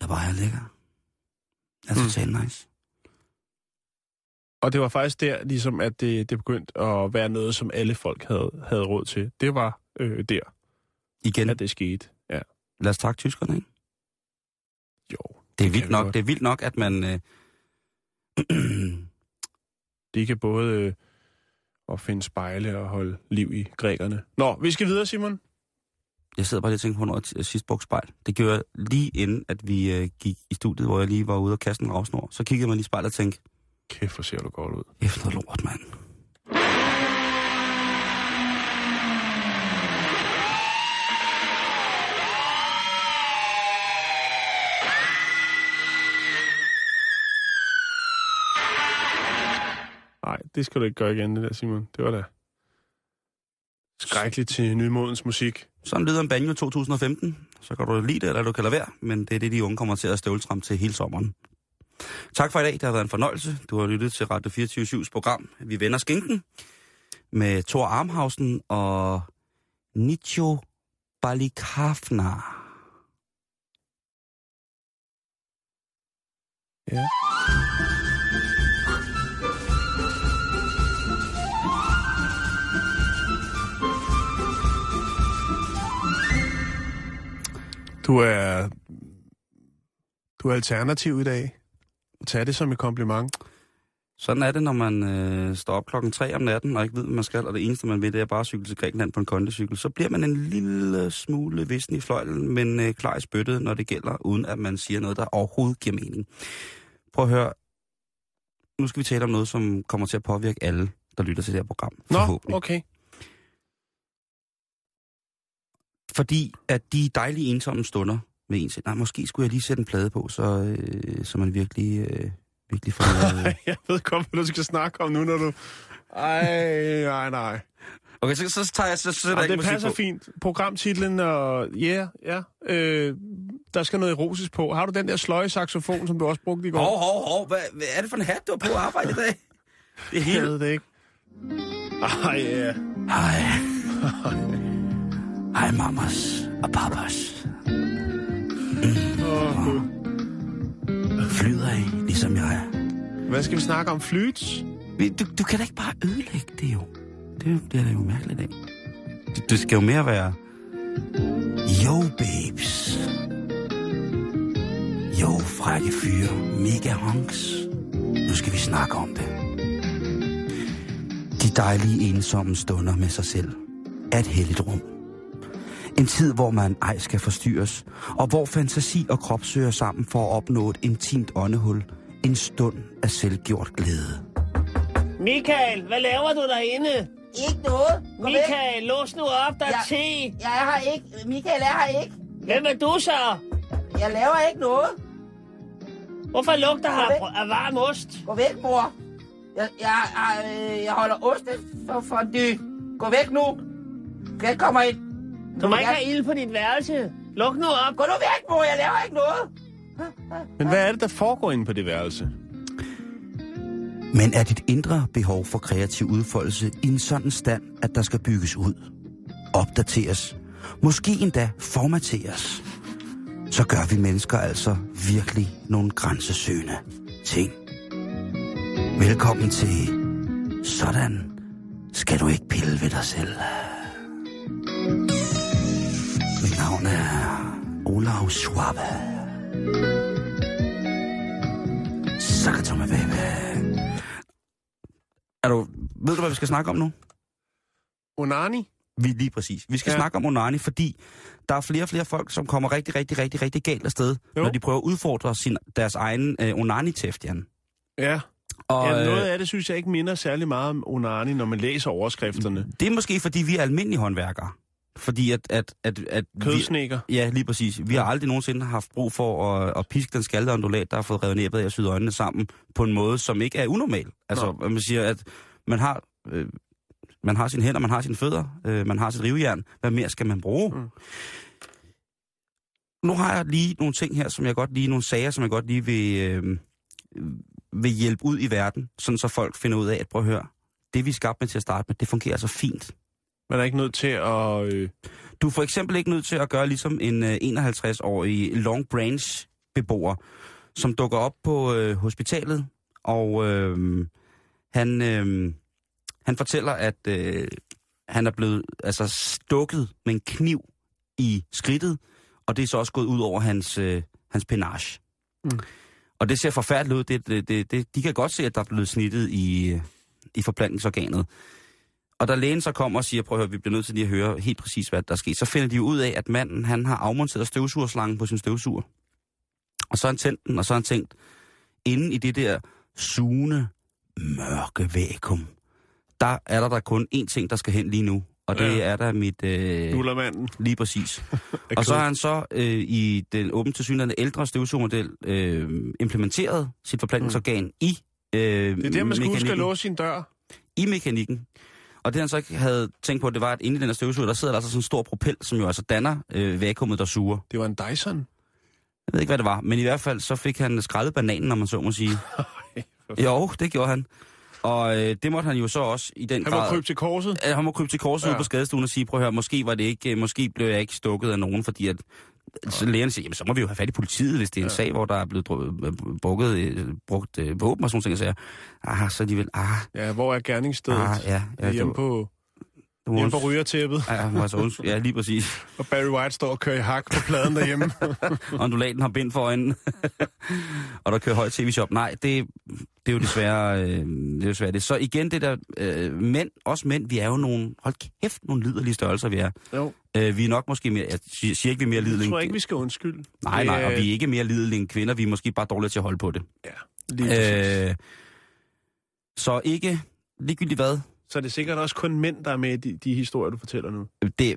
jeg bare er lækker. Jeg er Mm. totalt nice. Og det var faktisk der, ligesom, at det, det begyndte at være noget, som alle folk havde, havde råd til. Det var øh, der, Igen, at det skete. Ja. lad os takke tyskerne, ikke? Jo, Det er vildt vi nok, det er vildt nok, at man... Øh, de kan både øh, opfinde spejle og holde liv i grækerne. Nå, vi skal videre, Simon. jeg sidder bare lige og tænker på, når jeg sidst brugte spejl. Det gjorde jeg lige inden, at vi øh, gik i studiet, hvor jeg lige var ude og kaste en ravsnor. Så kiggede mig lige i spejlet og tænkte, Kæft, hvor ser du godt ud. efter lort, mand. Nej, det skal du ikke gøre igen, det der, Simon. Det var da skrækkeligt til nymodens musik. Sådan lyder en banjo 2015. Så kan du lide det, eller du kan lade være. Men det er det, de unge kommer til at støvletram til hele sommeren. Tak for i dag. Det har været en fornøjelse. Du har lyttet til Radio 24-7's program. Vi vender skinken med Thor Armhausen og Nicho Balikafna. Ja. Du er... Du er alternativ i dag. Tag det som et kompliment. Sådan er det, når man øh, står op klokken 3 om natten og ikke ved, hvad man skal, og det eneste, man ved, det er bare at cykle til Grækenland på en kondicykel. Så bliver man en lille smule vissen i fløjlen, men øh, klar i spyttet, når det gælder, uden at man siger noget, der overhovedet giver mening. Prøv at høre. Nu skal vi tale om noget, som kommer til at påvirke alle, der lytter til det her program. Nå, okay. Fordi at de dejlige ensomme stunder med en selv, nej, måske skulle jeg lige sætte en plade på, så, øh, så man virkelig, øh, virkelig får noget... Jeg ved godt, hvad du skal snakke om nu, når du... Ej, nej, nej. Okay, så, så tager jeg, så, så jeg det passer på. fint. Programtitlen og... Ja, yeah, ja. Øh, der skal noget erotisk på. Har du den der sløje saxofon, som du også brugte i går? Hov, hov, hov. Hvad, hvad er det for en hat, du har på arbejde i dag? Det er Jeg helt... ved det ikke. Ej, ja. Hej. Hej, mamas og papas. Åh, Gud. Flyder I, ligesom jeg. Hvad skal vi snakke om? Flyt? Du, du kan da ikke bare ødelægge det jo. Det, er jo- det er da jo mærkeligt af. Du, du skal jo mere være... Yo, babes. Jo, frække fyre. Mega honks. Nu skal vi snakke om det. De dejlige ensomme stunder med sig selv er et helligt rum. En tid, hvor man ej skal forstyrres, og hvor fantasi og krop søger sammen for at opnå et intimt åndehul. En stund af selvgjort glæde. Michael, hvad laver du derinde? Ikke noget. Væk. Michael, lås nu op, der er Ja. te. Jeg er her ikke. Michael er her ikke. Hvem er du så? Jeg laver ikke noget. Hvorfor lugter her væk. af varm ost? Gå væk, mor. Jeg, jeg, jeg, øh, jeg holder oste for, for dy. Gå væk nu. Jeg kommer ind. Du må ikke have ild på dit værelse. Luk nu op. Gå nu væk, mor. Jeg laver ikke noget. Men hvad er det, der foregår inde på det værelse? Men er dit indre behov for kreativ udfoldelse i en sådan stand, at der skal bygges ud, opdateres, måske endda formateres, så gør vi mennesker altså virkelig nogle grænsesøgende ting. Velkommen til Sådan skal du ikke pille ved dig selv. Olav Schwabe. Sakatomme baby. Er du, ved du, hvad vi skal snakke om nu? Onani? Vi lige præcis. Vi skal Ja. snakke om onani, fordi der er flere og flere folk, som kommer rigtig, rigtig, rigtig, rigtig galt afsted, Jo. jo. når de prøver at udfordre sin, deres egen øh, onani-tæft, Jan. Ja. Og, ja. Noget øh, af det synes jeg ikke minder særlig meget om Onani, når man læser overskrifterne. det er måske, fordi vi er almindelige håndværkere. Fordi at... at, at, at vi, Kødsnækker. Ja, lige præcis. Vi har aldrig nogensinde haft brug for at, at piske den skaldede ondulat, der har fået revet næbet af og syet øjnene sammen på en måde, som ikke er unormal. Altså, Nå. man siger, at man har, øh, man har sine hænder, man har sine fødder, øh, man har sit rivejern. Hvad mere skal man bruge? Mm. Nu har jeg lige nogle ting her, som jeg godt lige, nogle sager, som jeg godt lige vil, øh, vil hjælpe ud i verden, sådan så folk finder ud af, at prøv at høre, det vi er skabt med til at starte med, det fungerer så fint. Man er ikke nødt til at... Øh, Du er for eksempel ikke nødt til at gøre ligesom en øh, 51-årig Long Branch beboer, som dukker op på øh, hospitalet, og øh, han, øh, han fortæller, at øh, han er blevet altså, stukket med en kniv i skridtet, og det er så også gået ud over hans, øh, hans penage. Mm. Mm. Og det ser forfærdeligt ud. Det, det, det, det, de kan godt se, at der er blevet snittet i, øh, i forplantningsorganet. Og da lægen så kommer og siger, prøv at høre, vi bliver nødt til lige at høre helt præcis, hvad der er sket, så finder de ud af, at manden han har afmonteret støvsugerslangen på sin støvsuger. Og så har han tændt den, og så har han tænkt, inde i det der sugende, mørke vakuum, der er der, der kun én ting, der skal hen lige nu. Og det Ja. er der mit... Øh, Nullermanden. lige præcis. og så har han så øh, i den åbent til synligheden ældre støvsugermodel øh, implementeret sit forplantningsorgan mm. i øh, Det er der, man skal huske at låse sin dør. i mekanikken. Og det han så ikke havde tænkt på, det var, at inde i den her støvsuger, der sidder der altså sådan en stor propel, som jo altså danner øh, vakuumet, der suger. Det var en Dyson. Jeg ved ikke, hvad det var, men i hvert fald så fik han skrællet bananen, når man så må sige. jo, det gjorde han. Og øh, det måtte han jo så også i den Han må grad... krybe til korset. Ja, han må krybe til korset Ja. ja. ud på skadestuen og sige, prøv at høre, måske var det ikke, øh, måske blev jeg ikke stukket af nogen, fordi at så lægerne siger, jamen så må vi jo have fat i politiet, hvis det er en Ja. sag, hvor der er blevet øh, øh, brugt øh, våben og sådan nogle ting, så siger jeg, ah, så alligevel, ah, Ja, hvor er gerningsstedet? ah, ja, ja, hjemme det, på, det må hjemme på rygertæppet, Ja, må altså undsk- ja, lige præcis. og Barry White står og kører i hak på pladen derhjemme. Ondulaten har bind for øjnene, og der kører højt tv-shop. Nej, det, det er jo desværre, øh, det er desværre det. Så igen det der, øh, mænd, også mænd, vi er jo nogle, hold kæft, nogle liderlige størrelser, vi er. jo, Øh, vi er nok måske mere, jeg siger ikke, vi er mere liderlige jeg tror ikke, vi skal undskylde. Nej, nej, og vi er ikke mere lidelige end kvinder, vi er måske bare dårlige til at holde på det. Ja, lige præcis. Øh, så ikke, ligegyldigt hvad, Så er det sikkert også kun mænd, der er med i de, de historier, du fortæller nu. det,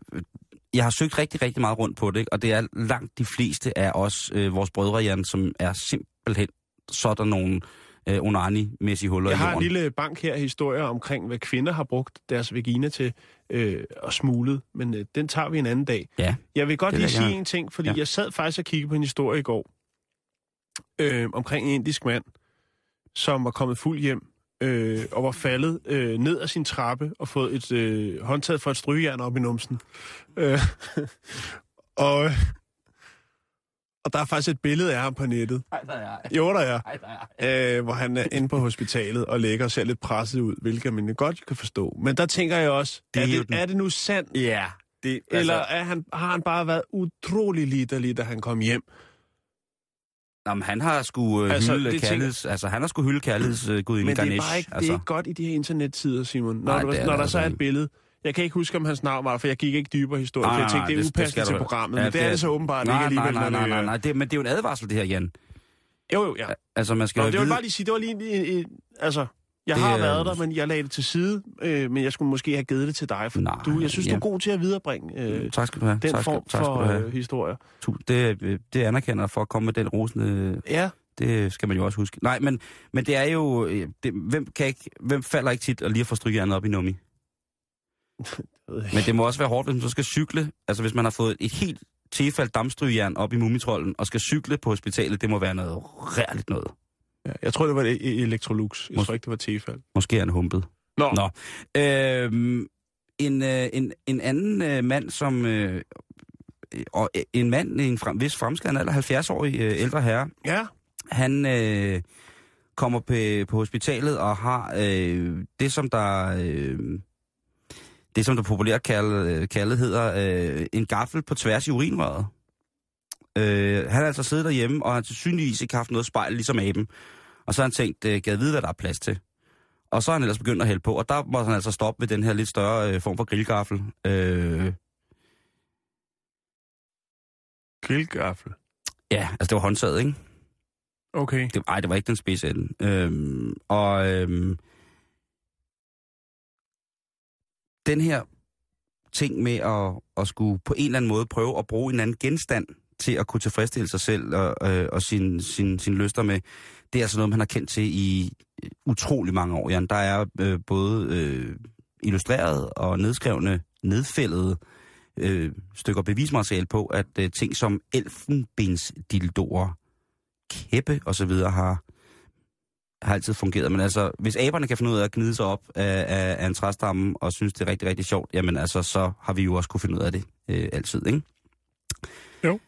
jeg har søgt rigtig, rigtig meget rundt på det, ikke? og det er langt de fleste af os, øh, vores brødre, Jan, som er simpelthen sådan nogle øh, onani-mæssige huller Jeg i har en jorden. lille bank her historier omkring, hvad kvinder har brugt deres vagina til øh, og smuglet, men øh, den tager vi en anden dag. Ja, Jeg vil godt lige jeg sige en ting, fordi. Ja. jeg sad faktisk og kiggede på en historie i går øh, omkring en indisk mand, som var kommet fuld hjem øh, og var faldet øh, ned af sin trappe og fået et øh, håndtaget for et strygejern op i numsen. Øh, og, og der er faktisk et billede af ham på nettet. Ej, der er jeg. Jo, der er. Ej, der er øh, hvor han er inde på hospitalet og ligger og ser lidt presset ud, hvilket man godt kan forstå. Men der tænker jeg også, Det er, er det, den- er det nu sandt? Ja, det, Eller er han, har han bare været utrolig liderlig, da han kom hjem? Jamen, han har sgu øh, Altså, hylde det tænker- kærligheds, altså han har sgu hylde kærligheds gud Men det Ganesh. er bare ikke, altså. det er ikke godt i de her internettider, Simon. Når, Nej, du, det er når det der altså så er et billede. Jeg kan ikke huske, om hans navn var, for jeg gik ikke dybere. Nej, for jeg tænkte, det er det- det upassende til programmet. Ja, men det er det- det så åbenbart nej, ikke alligevel. nej, nej, nej, det, nej, øh, nej, det, men det er jo en advarsel, det her, Jan. Jo, jo, ja. Altså, man skal Nå, det vil bare lige sige, det var lige en, en, en altså, jeg Det har været der, men jeg lagde det til side, øh, men jeg skulle måske have givet det til dig, for Nej, du, jeg synes, du ja. er god til at viderebringe øh, Tak skal du have. den tak, form tak for du have. øh, historier. Tu- Det, øh, det anerkender jeg for at komme med den rosende... Ja, Det skal man jo også huske. Nej, men, men det er jo... øh, Det, hvem, kan ikke, hvem falder ikke tit og lige får strykjernet op i nummi? Men det må også være hårdt, hvis man så skal cykle. Altså hvis man har fået et helt tilfældt dammstrygejern op i mumitrollen og skal cykle på hospitalet, det må være noget rærligt noget. Ja, jeg tror, det var et e- Electrolux. Jeg Mås- tror ikke, det var Tefal. Måske er han humpet. Nå, Nå. Øhm, en, øh, en, en anden øh, mand, som... Øh, og øh, en mand en frem, vis fremskreden alder, 70-årig øh, ældre herre, ja. han øh, kommer på, på hospitalet og har øh, det, som der... Øh, det, som der populært kaldet, kaldet hedder øh, en gaffel på tværs i urinrøret. Øh, han har altså siddet derhjemme, og han til synligvis ikke haft noget spejl, ligesom aben. Og så har han tænkt, øh, gad vide, hvad der er plads til. Og så har han ellers begyndt at hælde på, og der må han altså stoppe ved den her lidt større øh, form for grillgaffel. Øh, Grillgaffel. ja, altså det var håndtaget, ikke? Okay. Det, ej, det var ikke den spidse ende. Øhm, og øhm, den her ting med at, at skulle på en eller anden måde prøve at bruge en anden genstand til at kunne tilfredsstille sig selv og, øh, og sin, sin, sin lyster med, det er altså noget, man har kendt til i øh, utrolig mange år, Jan. Der er øh, både øh, illustreret og nedskrevne, nedfældede øh, stykker bevismateriale på, at øh, ting som elfenbensdildoer, kæppe og så videre har, har altid fungeret. Men altså, hvis aberne kan finde ud af at gnide sig op af, af, af en træstamme og synes, det er rigtig, rigtig sjovt, jamen altså, så har vi jo også kunne finde ud af det øh, altid, ikke? Jo.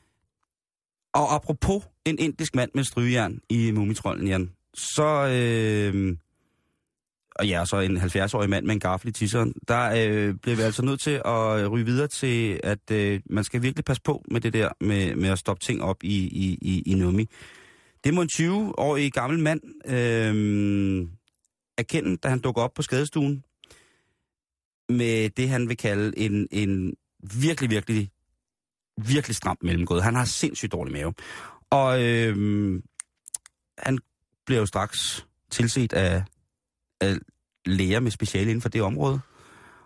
Og apropos en indisk mand med strygejern i Mumitrollen, Jan, så... Øh, og ja, så en 70-årig mand med en gaffel i tisseren, der øh, bliver vi altså nødt til at ryge videre til, at øh, man skal virkelig passe på med det der med, med at stoppe ting op i, i, i, i nummi. Det må en 20-årig gammel mand øh, erkende, da han dukker op på skadestuen med det, han vil kalde en, en virkelig, virkelig, virkelig stramt mellemgået. Han har sindssygt dårlig mave. Og øh, han bliver jo straks tilset af, af læger med speciale inden for det område.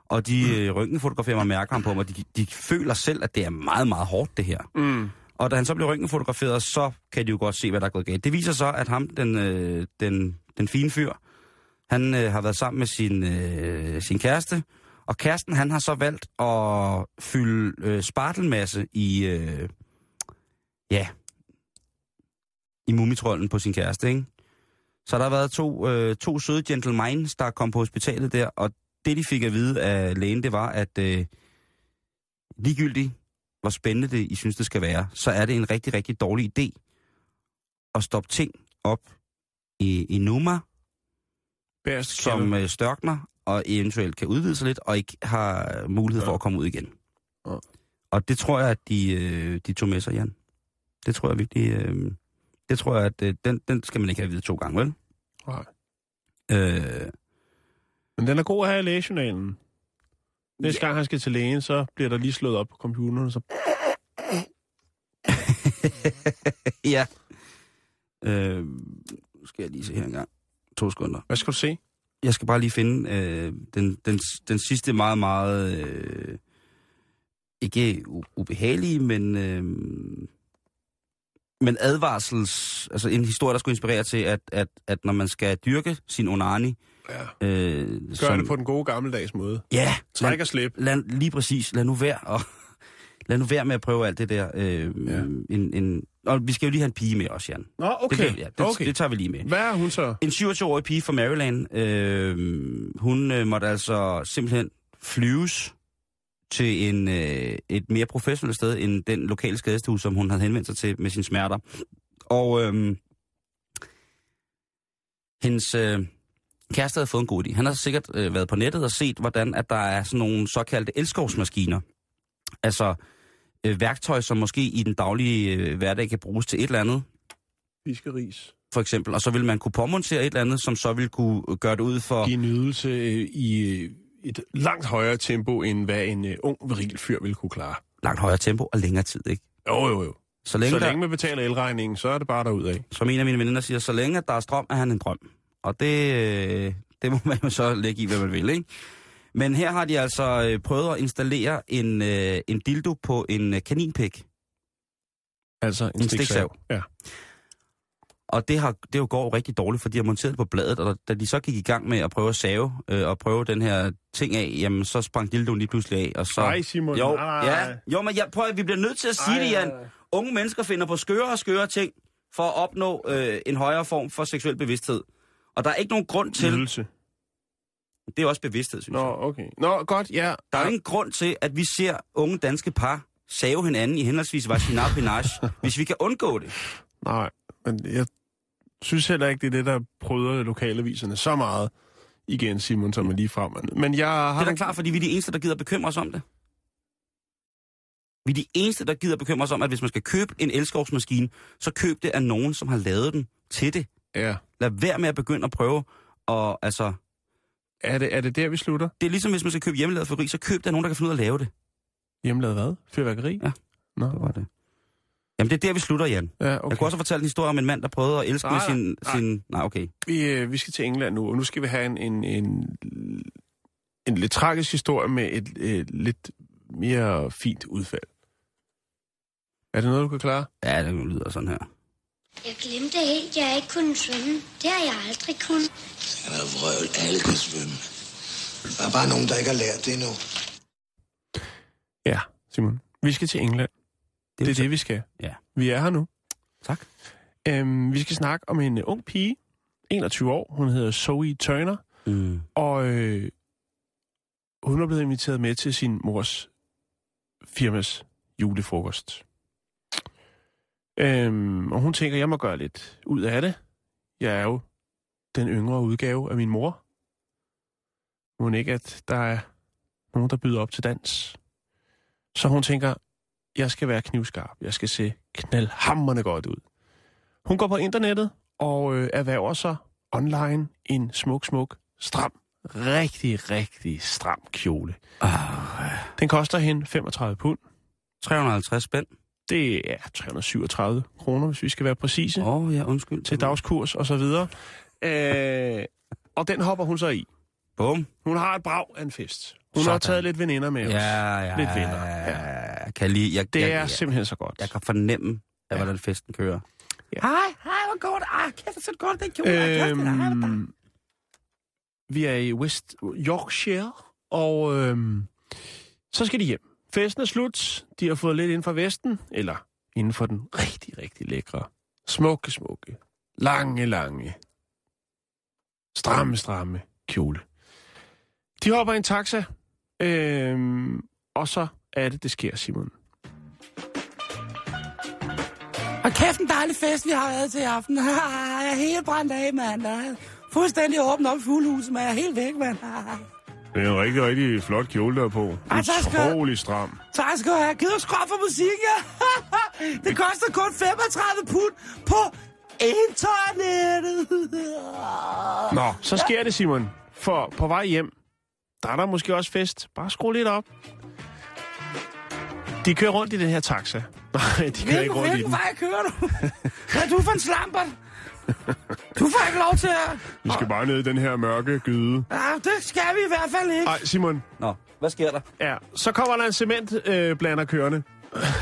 Og de øh, røntgenfotograferer mig mærker ham på mig, de, de føler selv, at det er meget, meget hårdt, det her. Mm. Og da han så bliver røntgenfotograferet, så kan de jo godt se, hvad der er gået galt. Det viser så, at ham, den, øh, den, den fine fyr, han øh, har været sammen med sin, øh, sin kæreste, og kæresten, han har så valgt at fylde øh, spartelmasse i, øh, ja, i mumitrollen på sin kæreste, ikke? Så der har været to, øh, to søde gentlemans, der kom på hospitalet der, og det, de fik at vide af lægen, det var, at øh, ligegyldigt, hvor spændende det I synes, det skal være, så er det en rigtig, rigtig dårlig idé at stoppe ting op i, i Numa, Bærst som øh, størkner og eventuelt kan udvide sig lidt, og ikke har mulighed for Ja. at komme ud igen. Ja. Og det tror jeg, at de, øh, de tog med sig, Jan. Det tror jeg virkelig... Øh, det tror jeg, at øh, den, den skal man ikke have at vide to gange, vel? Nej. Øh, Men den er god at have i lægejournalen. Næste gang han skal til lægen, så bliver der lige slået op på computeren, så ja. Øh, skal jeg lige se her engang. To sekunder. hvad skal du se? Jeg skal bare lige finde øh, den, den, den sidste meget, meget... Øh, ikke ubehagelige, men... Øh, men advarsels... Altså en historie, der skulle inspirere til, at, at, at når man skal dyrke sin onani... Ja. Øh, Gør det på den gode gammeldags måde. Ja, Træk og slip. lad, lige præcis. Lad nu være og lad nu være med at prøve alt det der. Øh, Ja. en, en, og vi skal jo lige have en pige med også, Jan. Nå, okay. Det, ja, det, okay. det tager vi lige med. Hvad er hun så? En 27-årig pige fra Maryland, øh, hun øh, måtte altså simpelthen flyves til en, øh, et mere professionelt sted end den lokale skadestue, som hun havde henvendt sig til med sine smerter. Og øh, hendes øh, kæreste havde fået en god idé. Han har sikkert øh, været på nettet og set, hvordan at der er sådan nogle såkaldte elskovsmaskiner. Altså øh, værktøj, som måske i den daglige øh, hverdag kan bruges til et eller andet Fiskeris. for eksempel, og så vil man kunne påmontere et eller andet, som så vil kunne gøre det ud for... Give en ydelse øh, i øh, et langt højere tempo, end hvad en øh, ung viril fyr ville kunne klare. langt højere tempo og længere tid, ikke? Jo, jo, jo. Så længe, Så der, længe man betaler elregningen, så er det bare derudad. som en af mine veninder siger, så længe der er strøm, er han en drøm. Og det, øh, det må man jo så lægge i, hvad man vil, ikke? Men her har de altså øh, prøvet at installere en, øh, en dildo på en øh, kaninpæk. Altså en, En stiksav. Ja. Og det, har, det jo går rigtig dårligt, for de har monteret det på bladet, og da de så gik i gang med at prøve at save øh, og prøve den her ting af, jamen så sprang dildoen lige pludselig af, og så... Nej, Simon. Jo, nej, ja, jo, men jeg, prøv, vi bliver nødt til at sige Ej, det, Jan. Unge mennesker finder på skøre og skøre ting for at opnå øh, en højere form for seksuel bevidsthed. Og der er ikke nogen grund til... Nydelse. Det er også bevidsthed, synes jeg. Nå, okay. Nå, godt, ja. Der er jo ingen grund til, at vi ser unge danske par save hinanden i henholdsvis vagina og penage, hvis vi kan undgå det. Nej, men jeg synes heller ikke, det er det, der prøver lokalaviserne så meget igen, Simon, som er lige frem. Men jeg har... Det er da klart, fordi vi er de eneste, der gider bekymre os om det. Vi er de eneste, der gider bekymre os om, at hvis man skal købe en elskovsmaskine, så køb det af nogen, som har lavet den til det. Ja. Lad være med at begynde at prøve. Og altså, Er det, er det der, vi slutter? det er ligesom, hvis man skal købe hjemmelavet fyrværkeri, så køb af nogen, der kan finde ud af at lave det. Hjemmelavet hvad? Fyrværkeri? Ja. Nå, Det var det. Jamen, det er der, vi slutter, Jan. Ja, okay. Jeg kunne også fortælle en historie om en mand, der prøvede at elske Nej, med sin... nej. sin... Nej, okay. Vi, øh, vi skal til England nu, og nu skal vi have en, en, en, en lidt tragisk historie med et øh, lidt mere fint udfald. Er det noget, du kan klare? Ja, det lyder sådan her. Jeg glemte helt, at jeg ikke kunne svømme. Det har jeg aldrig kunnet. Han er vrøvl. Alle kan svømme. Der er bare nogen, der ikke har lært det endnu. Ja, Simon. Vi skal til England. Det, det er det, vi skal. Ja. Vi er her nu. Tak. Øhm, vi skal snakke om en øh, ung pige, 21 år. Hun hedder Zoe Turner, Mm. og øh, hun er blevet inviteret med til sin mors firmas julefrokost. Øhm, og hun tænker, jeg må gøre lidt ud af det. Jeg er jo den yngre udgave af min mor. Må ikke, at der er nogen, der byder op til dans. Så hun tænker, jeg skal være knivskarp. Jeg skal se knaldhammerne godt ud. Hun går på internettet og øh, erhverver sig online en smuk, smuk, stram, rigtig, rigtig stram kjole. Ah, Den koster hende 35 pund. 350 spænd. Det er 337 kroner, hvis vi skal være præcise, Åh, oh, ja, undskyld. til dagskurs og så videre. Øh, og den hopper hun så i. Bum. Hun har et brag af en fest. Hun Sådan. har taget lidt veninder med os. Ja, ja, Lidt venner, ja. Jeg kan lige, jeg, Det jeg, er jeg, simpelthen så godt. jeg kan fornemme, at, hvordan festen kører. Ja. Hej, hej, hvor går det? Ah, kæft, så godt, det dejligt. Øhm, vi er i West Yorkshire, og øhm, så skal de hjem. Festen er slut. De har fået lidt inden for vesten, eller inden for den rigtig, rigtig lækre, smukke, smukke, lange, lange, stramme, stramme kjole. De hopper i en taxa, øhm, og så er det, det sker, Simon. Og kæft en dejlig fest, vi har været til i aften. Jeg er helt brændt af, mand. Jeg er fuldstændig åbent op i fuglhuset, men jeg er helt væk, mand. Det er en rigtig, rigtig flot kjole, der er på. Du- Utrolig stram. Tak skal du have. Gider skrab for musik, ja. Det koster kun 35 pund på internettet. Nå, så sker det, Simon. For på vej hjem, der er der måske også fest. Bare skru lidt op. De kører rundt i den her taxa. Nej, de kører ikke Hvilken, rundt i hvilken den. vej kører du? Hvad er du for en slampert? Du får ikke lov til at... Vi skal bare ned i den her mørke gyde. Ja, det skal vi i hvert fald ikke. Ej, Simon. Nå, hvad sker der? Ja, så kommer der en cementblander øh, blander kørende.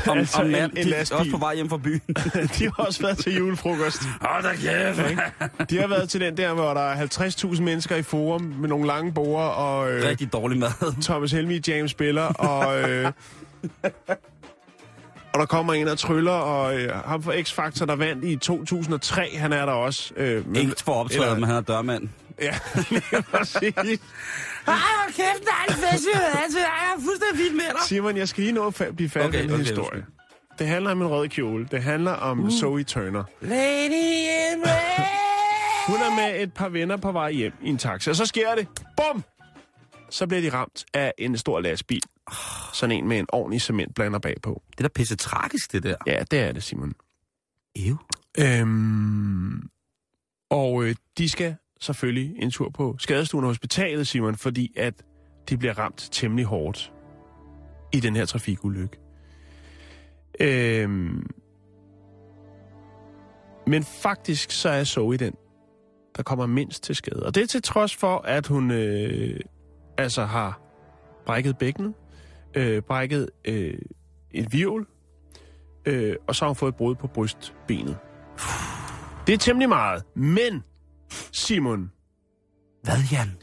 Om, Altså, om en- en de er også på vej hjem fra byen. De har også været til julefrokost. Åh, der kæft. De har været til den der, hvor der er 50.000 mennesker i forum med nogle lange borer, og øh, Rigtig dårlig mad. Thomas Helmi James spiller, og, øh, og der kommer en og tryller, og øh, ham fra X-Factor, der vandt i 2003, han er der også. Øh, men- Ikke for optrædet, eller- men han er dørmand. Ja, lige præcis. Ej, hvor kæft en fest, har været til. Ej, Jeg er fuldstændig vild med dig. Simon, jeg skal lige nå at fa- blive færdig Okay, med den okay, historie. undskyld. Det handler om en rød kjole. Det handler om uh. Zoe Turner. Lady in red. Hun er med et par venner på vej hjem i en taxa. Og så sker det. Bum! Så bliver de ramt af en stor lastbil. Sådan en med en ordentlig cementblander bagpå. Det er da pisse tragisk, det der. Ja, det er det, Simon. Ew. Øhm, og øh, de skal selvfølgelig en tur på skadestuen og hospitalet, Simon, fordi at de bliver ramt temmelig hårdt i den her trafikulykke. Øhm, men faktisk så er Zoe den, der kommer mindst til skade. Og det er til trods for, at hun øh, altså har brækket bækkenet, øh, brækket øh, et virvel, øh, og så har hun fået et brud på brystbenet. Det er temmelig meget. Men, Simon, Hvad, Jan?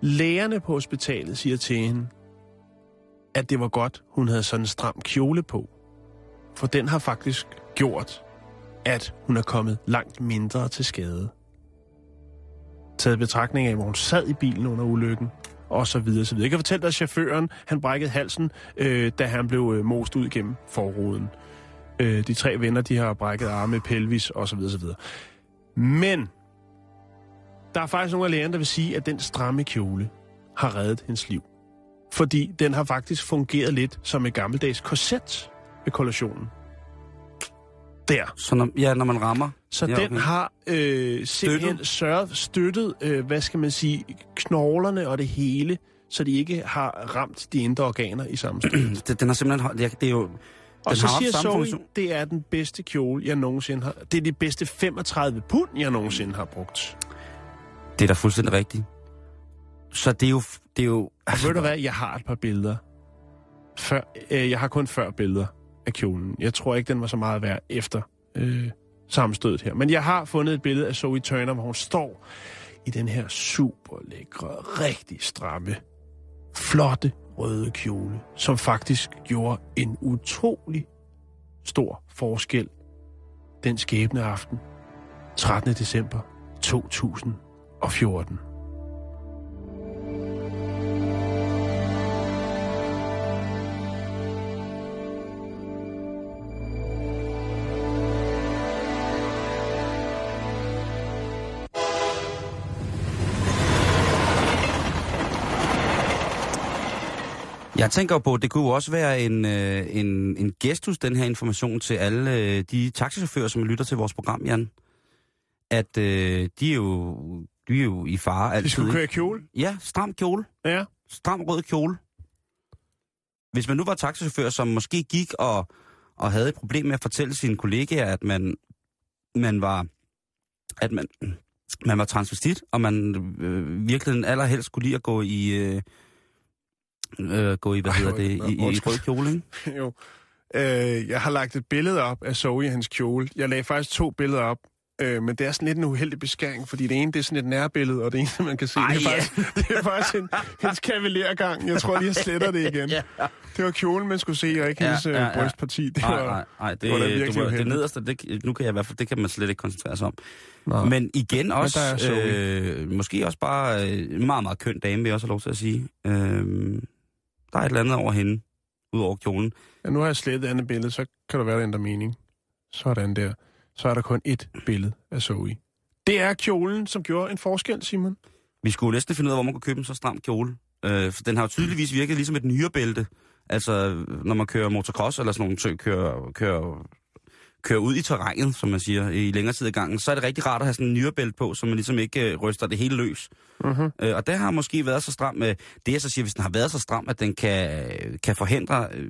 lægerne på hospitalet siger til hende, at det var godt, hun havde sådan en stram kjole på. For den har faktisk gjort, at hun er kommet langt mindre til skade. Taget betragtning af, hvor hun sad i bilen under ulykken, og så videre, så videre. Jeg kan fortælle dig, at chaufføren, han brækkede halsen, øh, da han blev øh, most ud gennem forruden. Øh, de tre venner, de har brækket arme, pelvis, og så videre, så videre. Men, der er faktisk nogle af lægerne, der vil sige, at den stramme kjole har reddet hendes liv. Fordi den har faktisk fungeret lidt som et gammeldags korset ved kollationen. Der. Så når, ja, når man rammer... Så Ja, den har øh, simpelthen sørget, støttet, øh, hvad skal man sige, knoglerne og det hele, så de ikke har ramt de indre organer i samme. Det, den har simpelthen... det er jo... Og den så siger Zoe, det er den bedste kjole, jeg nogensinde har... Det er de bedste 35 pund, jeg nogensinde har brugt. Det er da fuldstændig rigtigt. Så det er jo... Det er jo Og ved du hvad, jeg har et par billeder. Før, øh, jeg har kun før billeder af kjolen. Jeg tror ikke, den var så meget værd efter øh, sammenstødet her. Men jeg har fundet et billede af Zoe Turner, hvor hun står i den her super lækre, rigtig stramme, flotte røde kjole, som faktisk gjorde en utrolig stor forskel den skæbne aften, 13. december 2014. Jeg tænker på, at det kunne også være en, øh, en, en gestus, den her information til alle øh, de taxichauffører, som lytter til vores program, Jan. At øh, de, er jo, de er jo i fare altid. De skulle køre i kjole. Ja, stram kjole. Ja. Stram rød kjole. Hvis man nu var taxichauffør, som måske gik og, og havde et problem med at fortælle sine kollegaer, at man, man var at man, man var transvestit, og man øh, virkelig allerhelst skulle lide at gå i, øh, øh, gå i hvad Ej, hedder det, i, i, i rød kjole, ikke? jo. Øh, jeg har lagt et billede op af Zoe i hans kjole. Jeg lagde faktisk to billeder op. Øh, men det er sådan lidt en uheldig beskæring, fordi det ene det er sådan et nærbillede, og det ene, man kan se, Ej, det er ja. faktisk, det er faktisk en, hendes kavalergang. Jeg tror lige, jeg sletter det igen. Ja. Det var kjolen, man skulle se, og ikke Ja, hendes ja, ja, ja. brystparti. Det var, nej, nej, det, det var da virkelig du, det nederste, det, nu kan jeg i hvert fald, det kan man slet ikke koncentrere sig om. Nej. Men igen også, Zoe. øh, måske også bare øh, meget, meget køn dame, vil jeg også have lov til at sige. Øh, der er et eller andet over hende, ud over kjolen. Ja, nu har jeg slettet andet billede, så kan der være, der ændrer mening. Sådan der. Så er der kun ét billede af Zoe. Det er kjolen, som gjorde en forskel, Simon. Vi skulle næsten finde ud af, hvor man kunne købe en så stram kjole. Øh, for den har jo tydeligvis virket ligesom et nyrebælte. Altså, når man kører motocross eller sådan nogle kører, kører, kører ud i terrænet, som man siger, i længere tid ad gangen, så er det rigtig rart at have sådan en nyrebælte på, så man ligesom ikke øh, ryster det hele løs. Uh-huh. Øh, og det har måske været så stram med, det jeg så siger, hvis den har været så stram, at den kan, kan forhindre øh,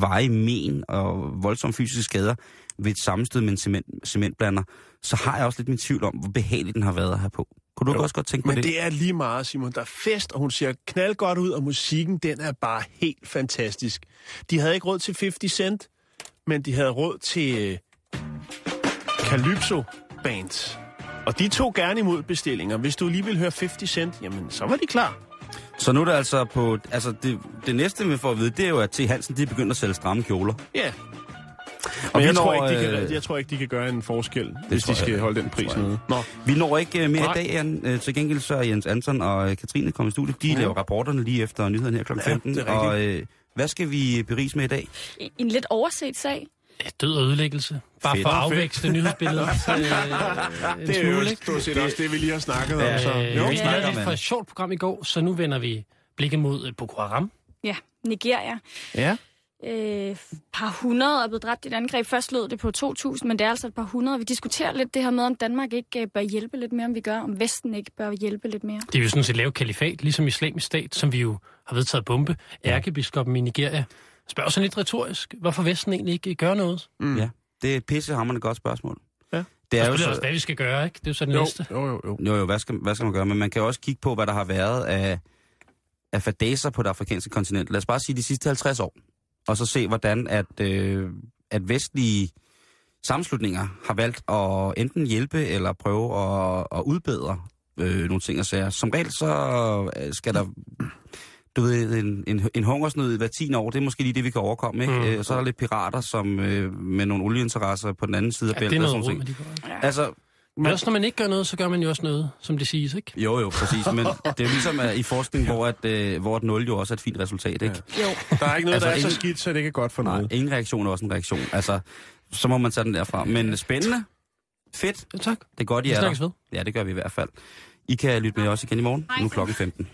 veje men og voldsomme fysiske skader ved et sammenstød med en cement, cementblander, så har jeg også lidt min tvivl om, hvor behagelig den har været at have på. Kunne du Jo, også godt tænke på Men det? det er lige meget, Simon. Der er fest, og hun ser knald godt ud, og musikken, den er bare helt fantastisk. De havde ikke råd til 50 Cent, men de havde råd til øh, Calypso Bands. Og de tog gerne imod bestillinger. Hvis du lige vil høre 50 Cent, jamen, så var de klar. Så nu er det altså på... Altså, det, det næste, vi får at vide, det er jo, at T. Hansen, de er begyndt at sælge stramme kjoler. Ja. Og Men jeg, når, tror ikke, de øh, kan, jeg tror ikke, de kan gøre en forskel, hvis de jeg skal ikke. holde den pris jeg nede. Nå, Vi når ikke uh, mere Nej. i dag, Jan. Til gengæld så er Jens Anton og Katrine kommet i studiet. De Mhm. laver rapporterne lige efter nyheden her kl. Ja, 15. det er og uh, hvad skal vi berise med i dag? En lidt overset sag. Ja, død og ødelæggelse. Bare Fedt. for at afvækste nyhedsbilledet øh, det er jo stort set også det, vi lige har snakket om. Så. Øh, Jo. vi snakker lavede man. et for et sjovt program i går, så nu vender vi blikket mod øh, Boko Haram. Ja, Nigeria. Ja. Øh, par hundrede er blevet dræbt i et angreb. Først lød det på 2.000, men det er altså et par hundrede. Vi diskuterer lidt det her med, om Danmark ikke øh, bør hjælpe lidt mere, om vi gør. Om Vesten ikke bør hjælpe lidt mere. Det er jo sådan set lavet kalifat, ligesom islamisk stat, som vi jo har vedtaget bombe. Ærkebiskoppen i Nigeria spørger sådan lidt retorisk, hvorfor Vesten egentlig ikke gør noget. Mm. Ja, det er et pissehammerende godt spørgsmål. Ja. Det Det er jo også, så, hvad vi skal gøre, ikke? Det er jo så det Jo, næste. jo, jo, jo. jo, jo, hvad skal, hvad skal man gøre? Men man kan jo også kigge på, hvad der har været af, af fadaser på det afrikanske kontinent. Lad os bare sige de sidste 50 år. Og så se, hvordan at, øh, at vestlige sammenslutninger har valgt at enten hjælpe eller prøve at, at udbedre øh, nogle ting og sager. Som regel så øh, skal der, du ved, en, en, en hungersnød hver 10 år, det er måske lige det, vi kan overkomme, ikke? Mm. Øh, så er der lidt pirater, som øh, med nogle olieinteresser på den anden side af Ja, det er bæltet. og noget sådan ting. de Men også når man ikke gør noget, så gør man jo også noget, som det siges, ikke? jo jo, præcis, men det er jo ligesom uh, i forskning, hvor, at, øh, hvor et 0 jo også er et fint resultat, ikke? Jo. Der er ikke noget, Altså, der er så ingen- skidt, så det ikke er godt for Nej, noget. ingen reaktion er også en reaktion. Altså, så må man tage den derfra. Men spændende. Fedt. Ja, tak. Det er godt, I Vi er der. ved. Ja, det gør vi i hvert fald. I kan lytte med os igen i morgen. Nu er klokken 15.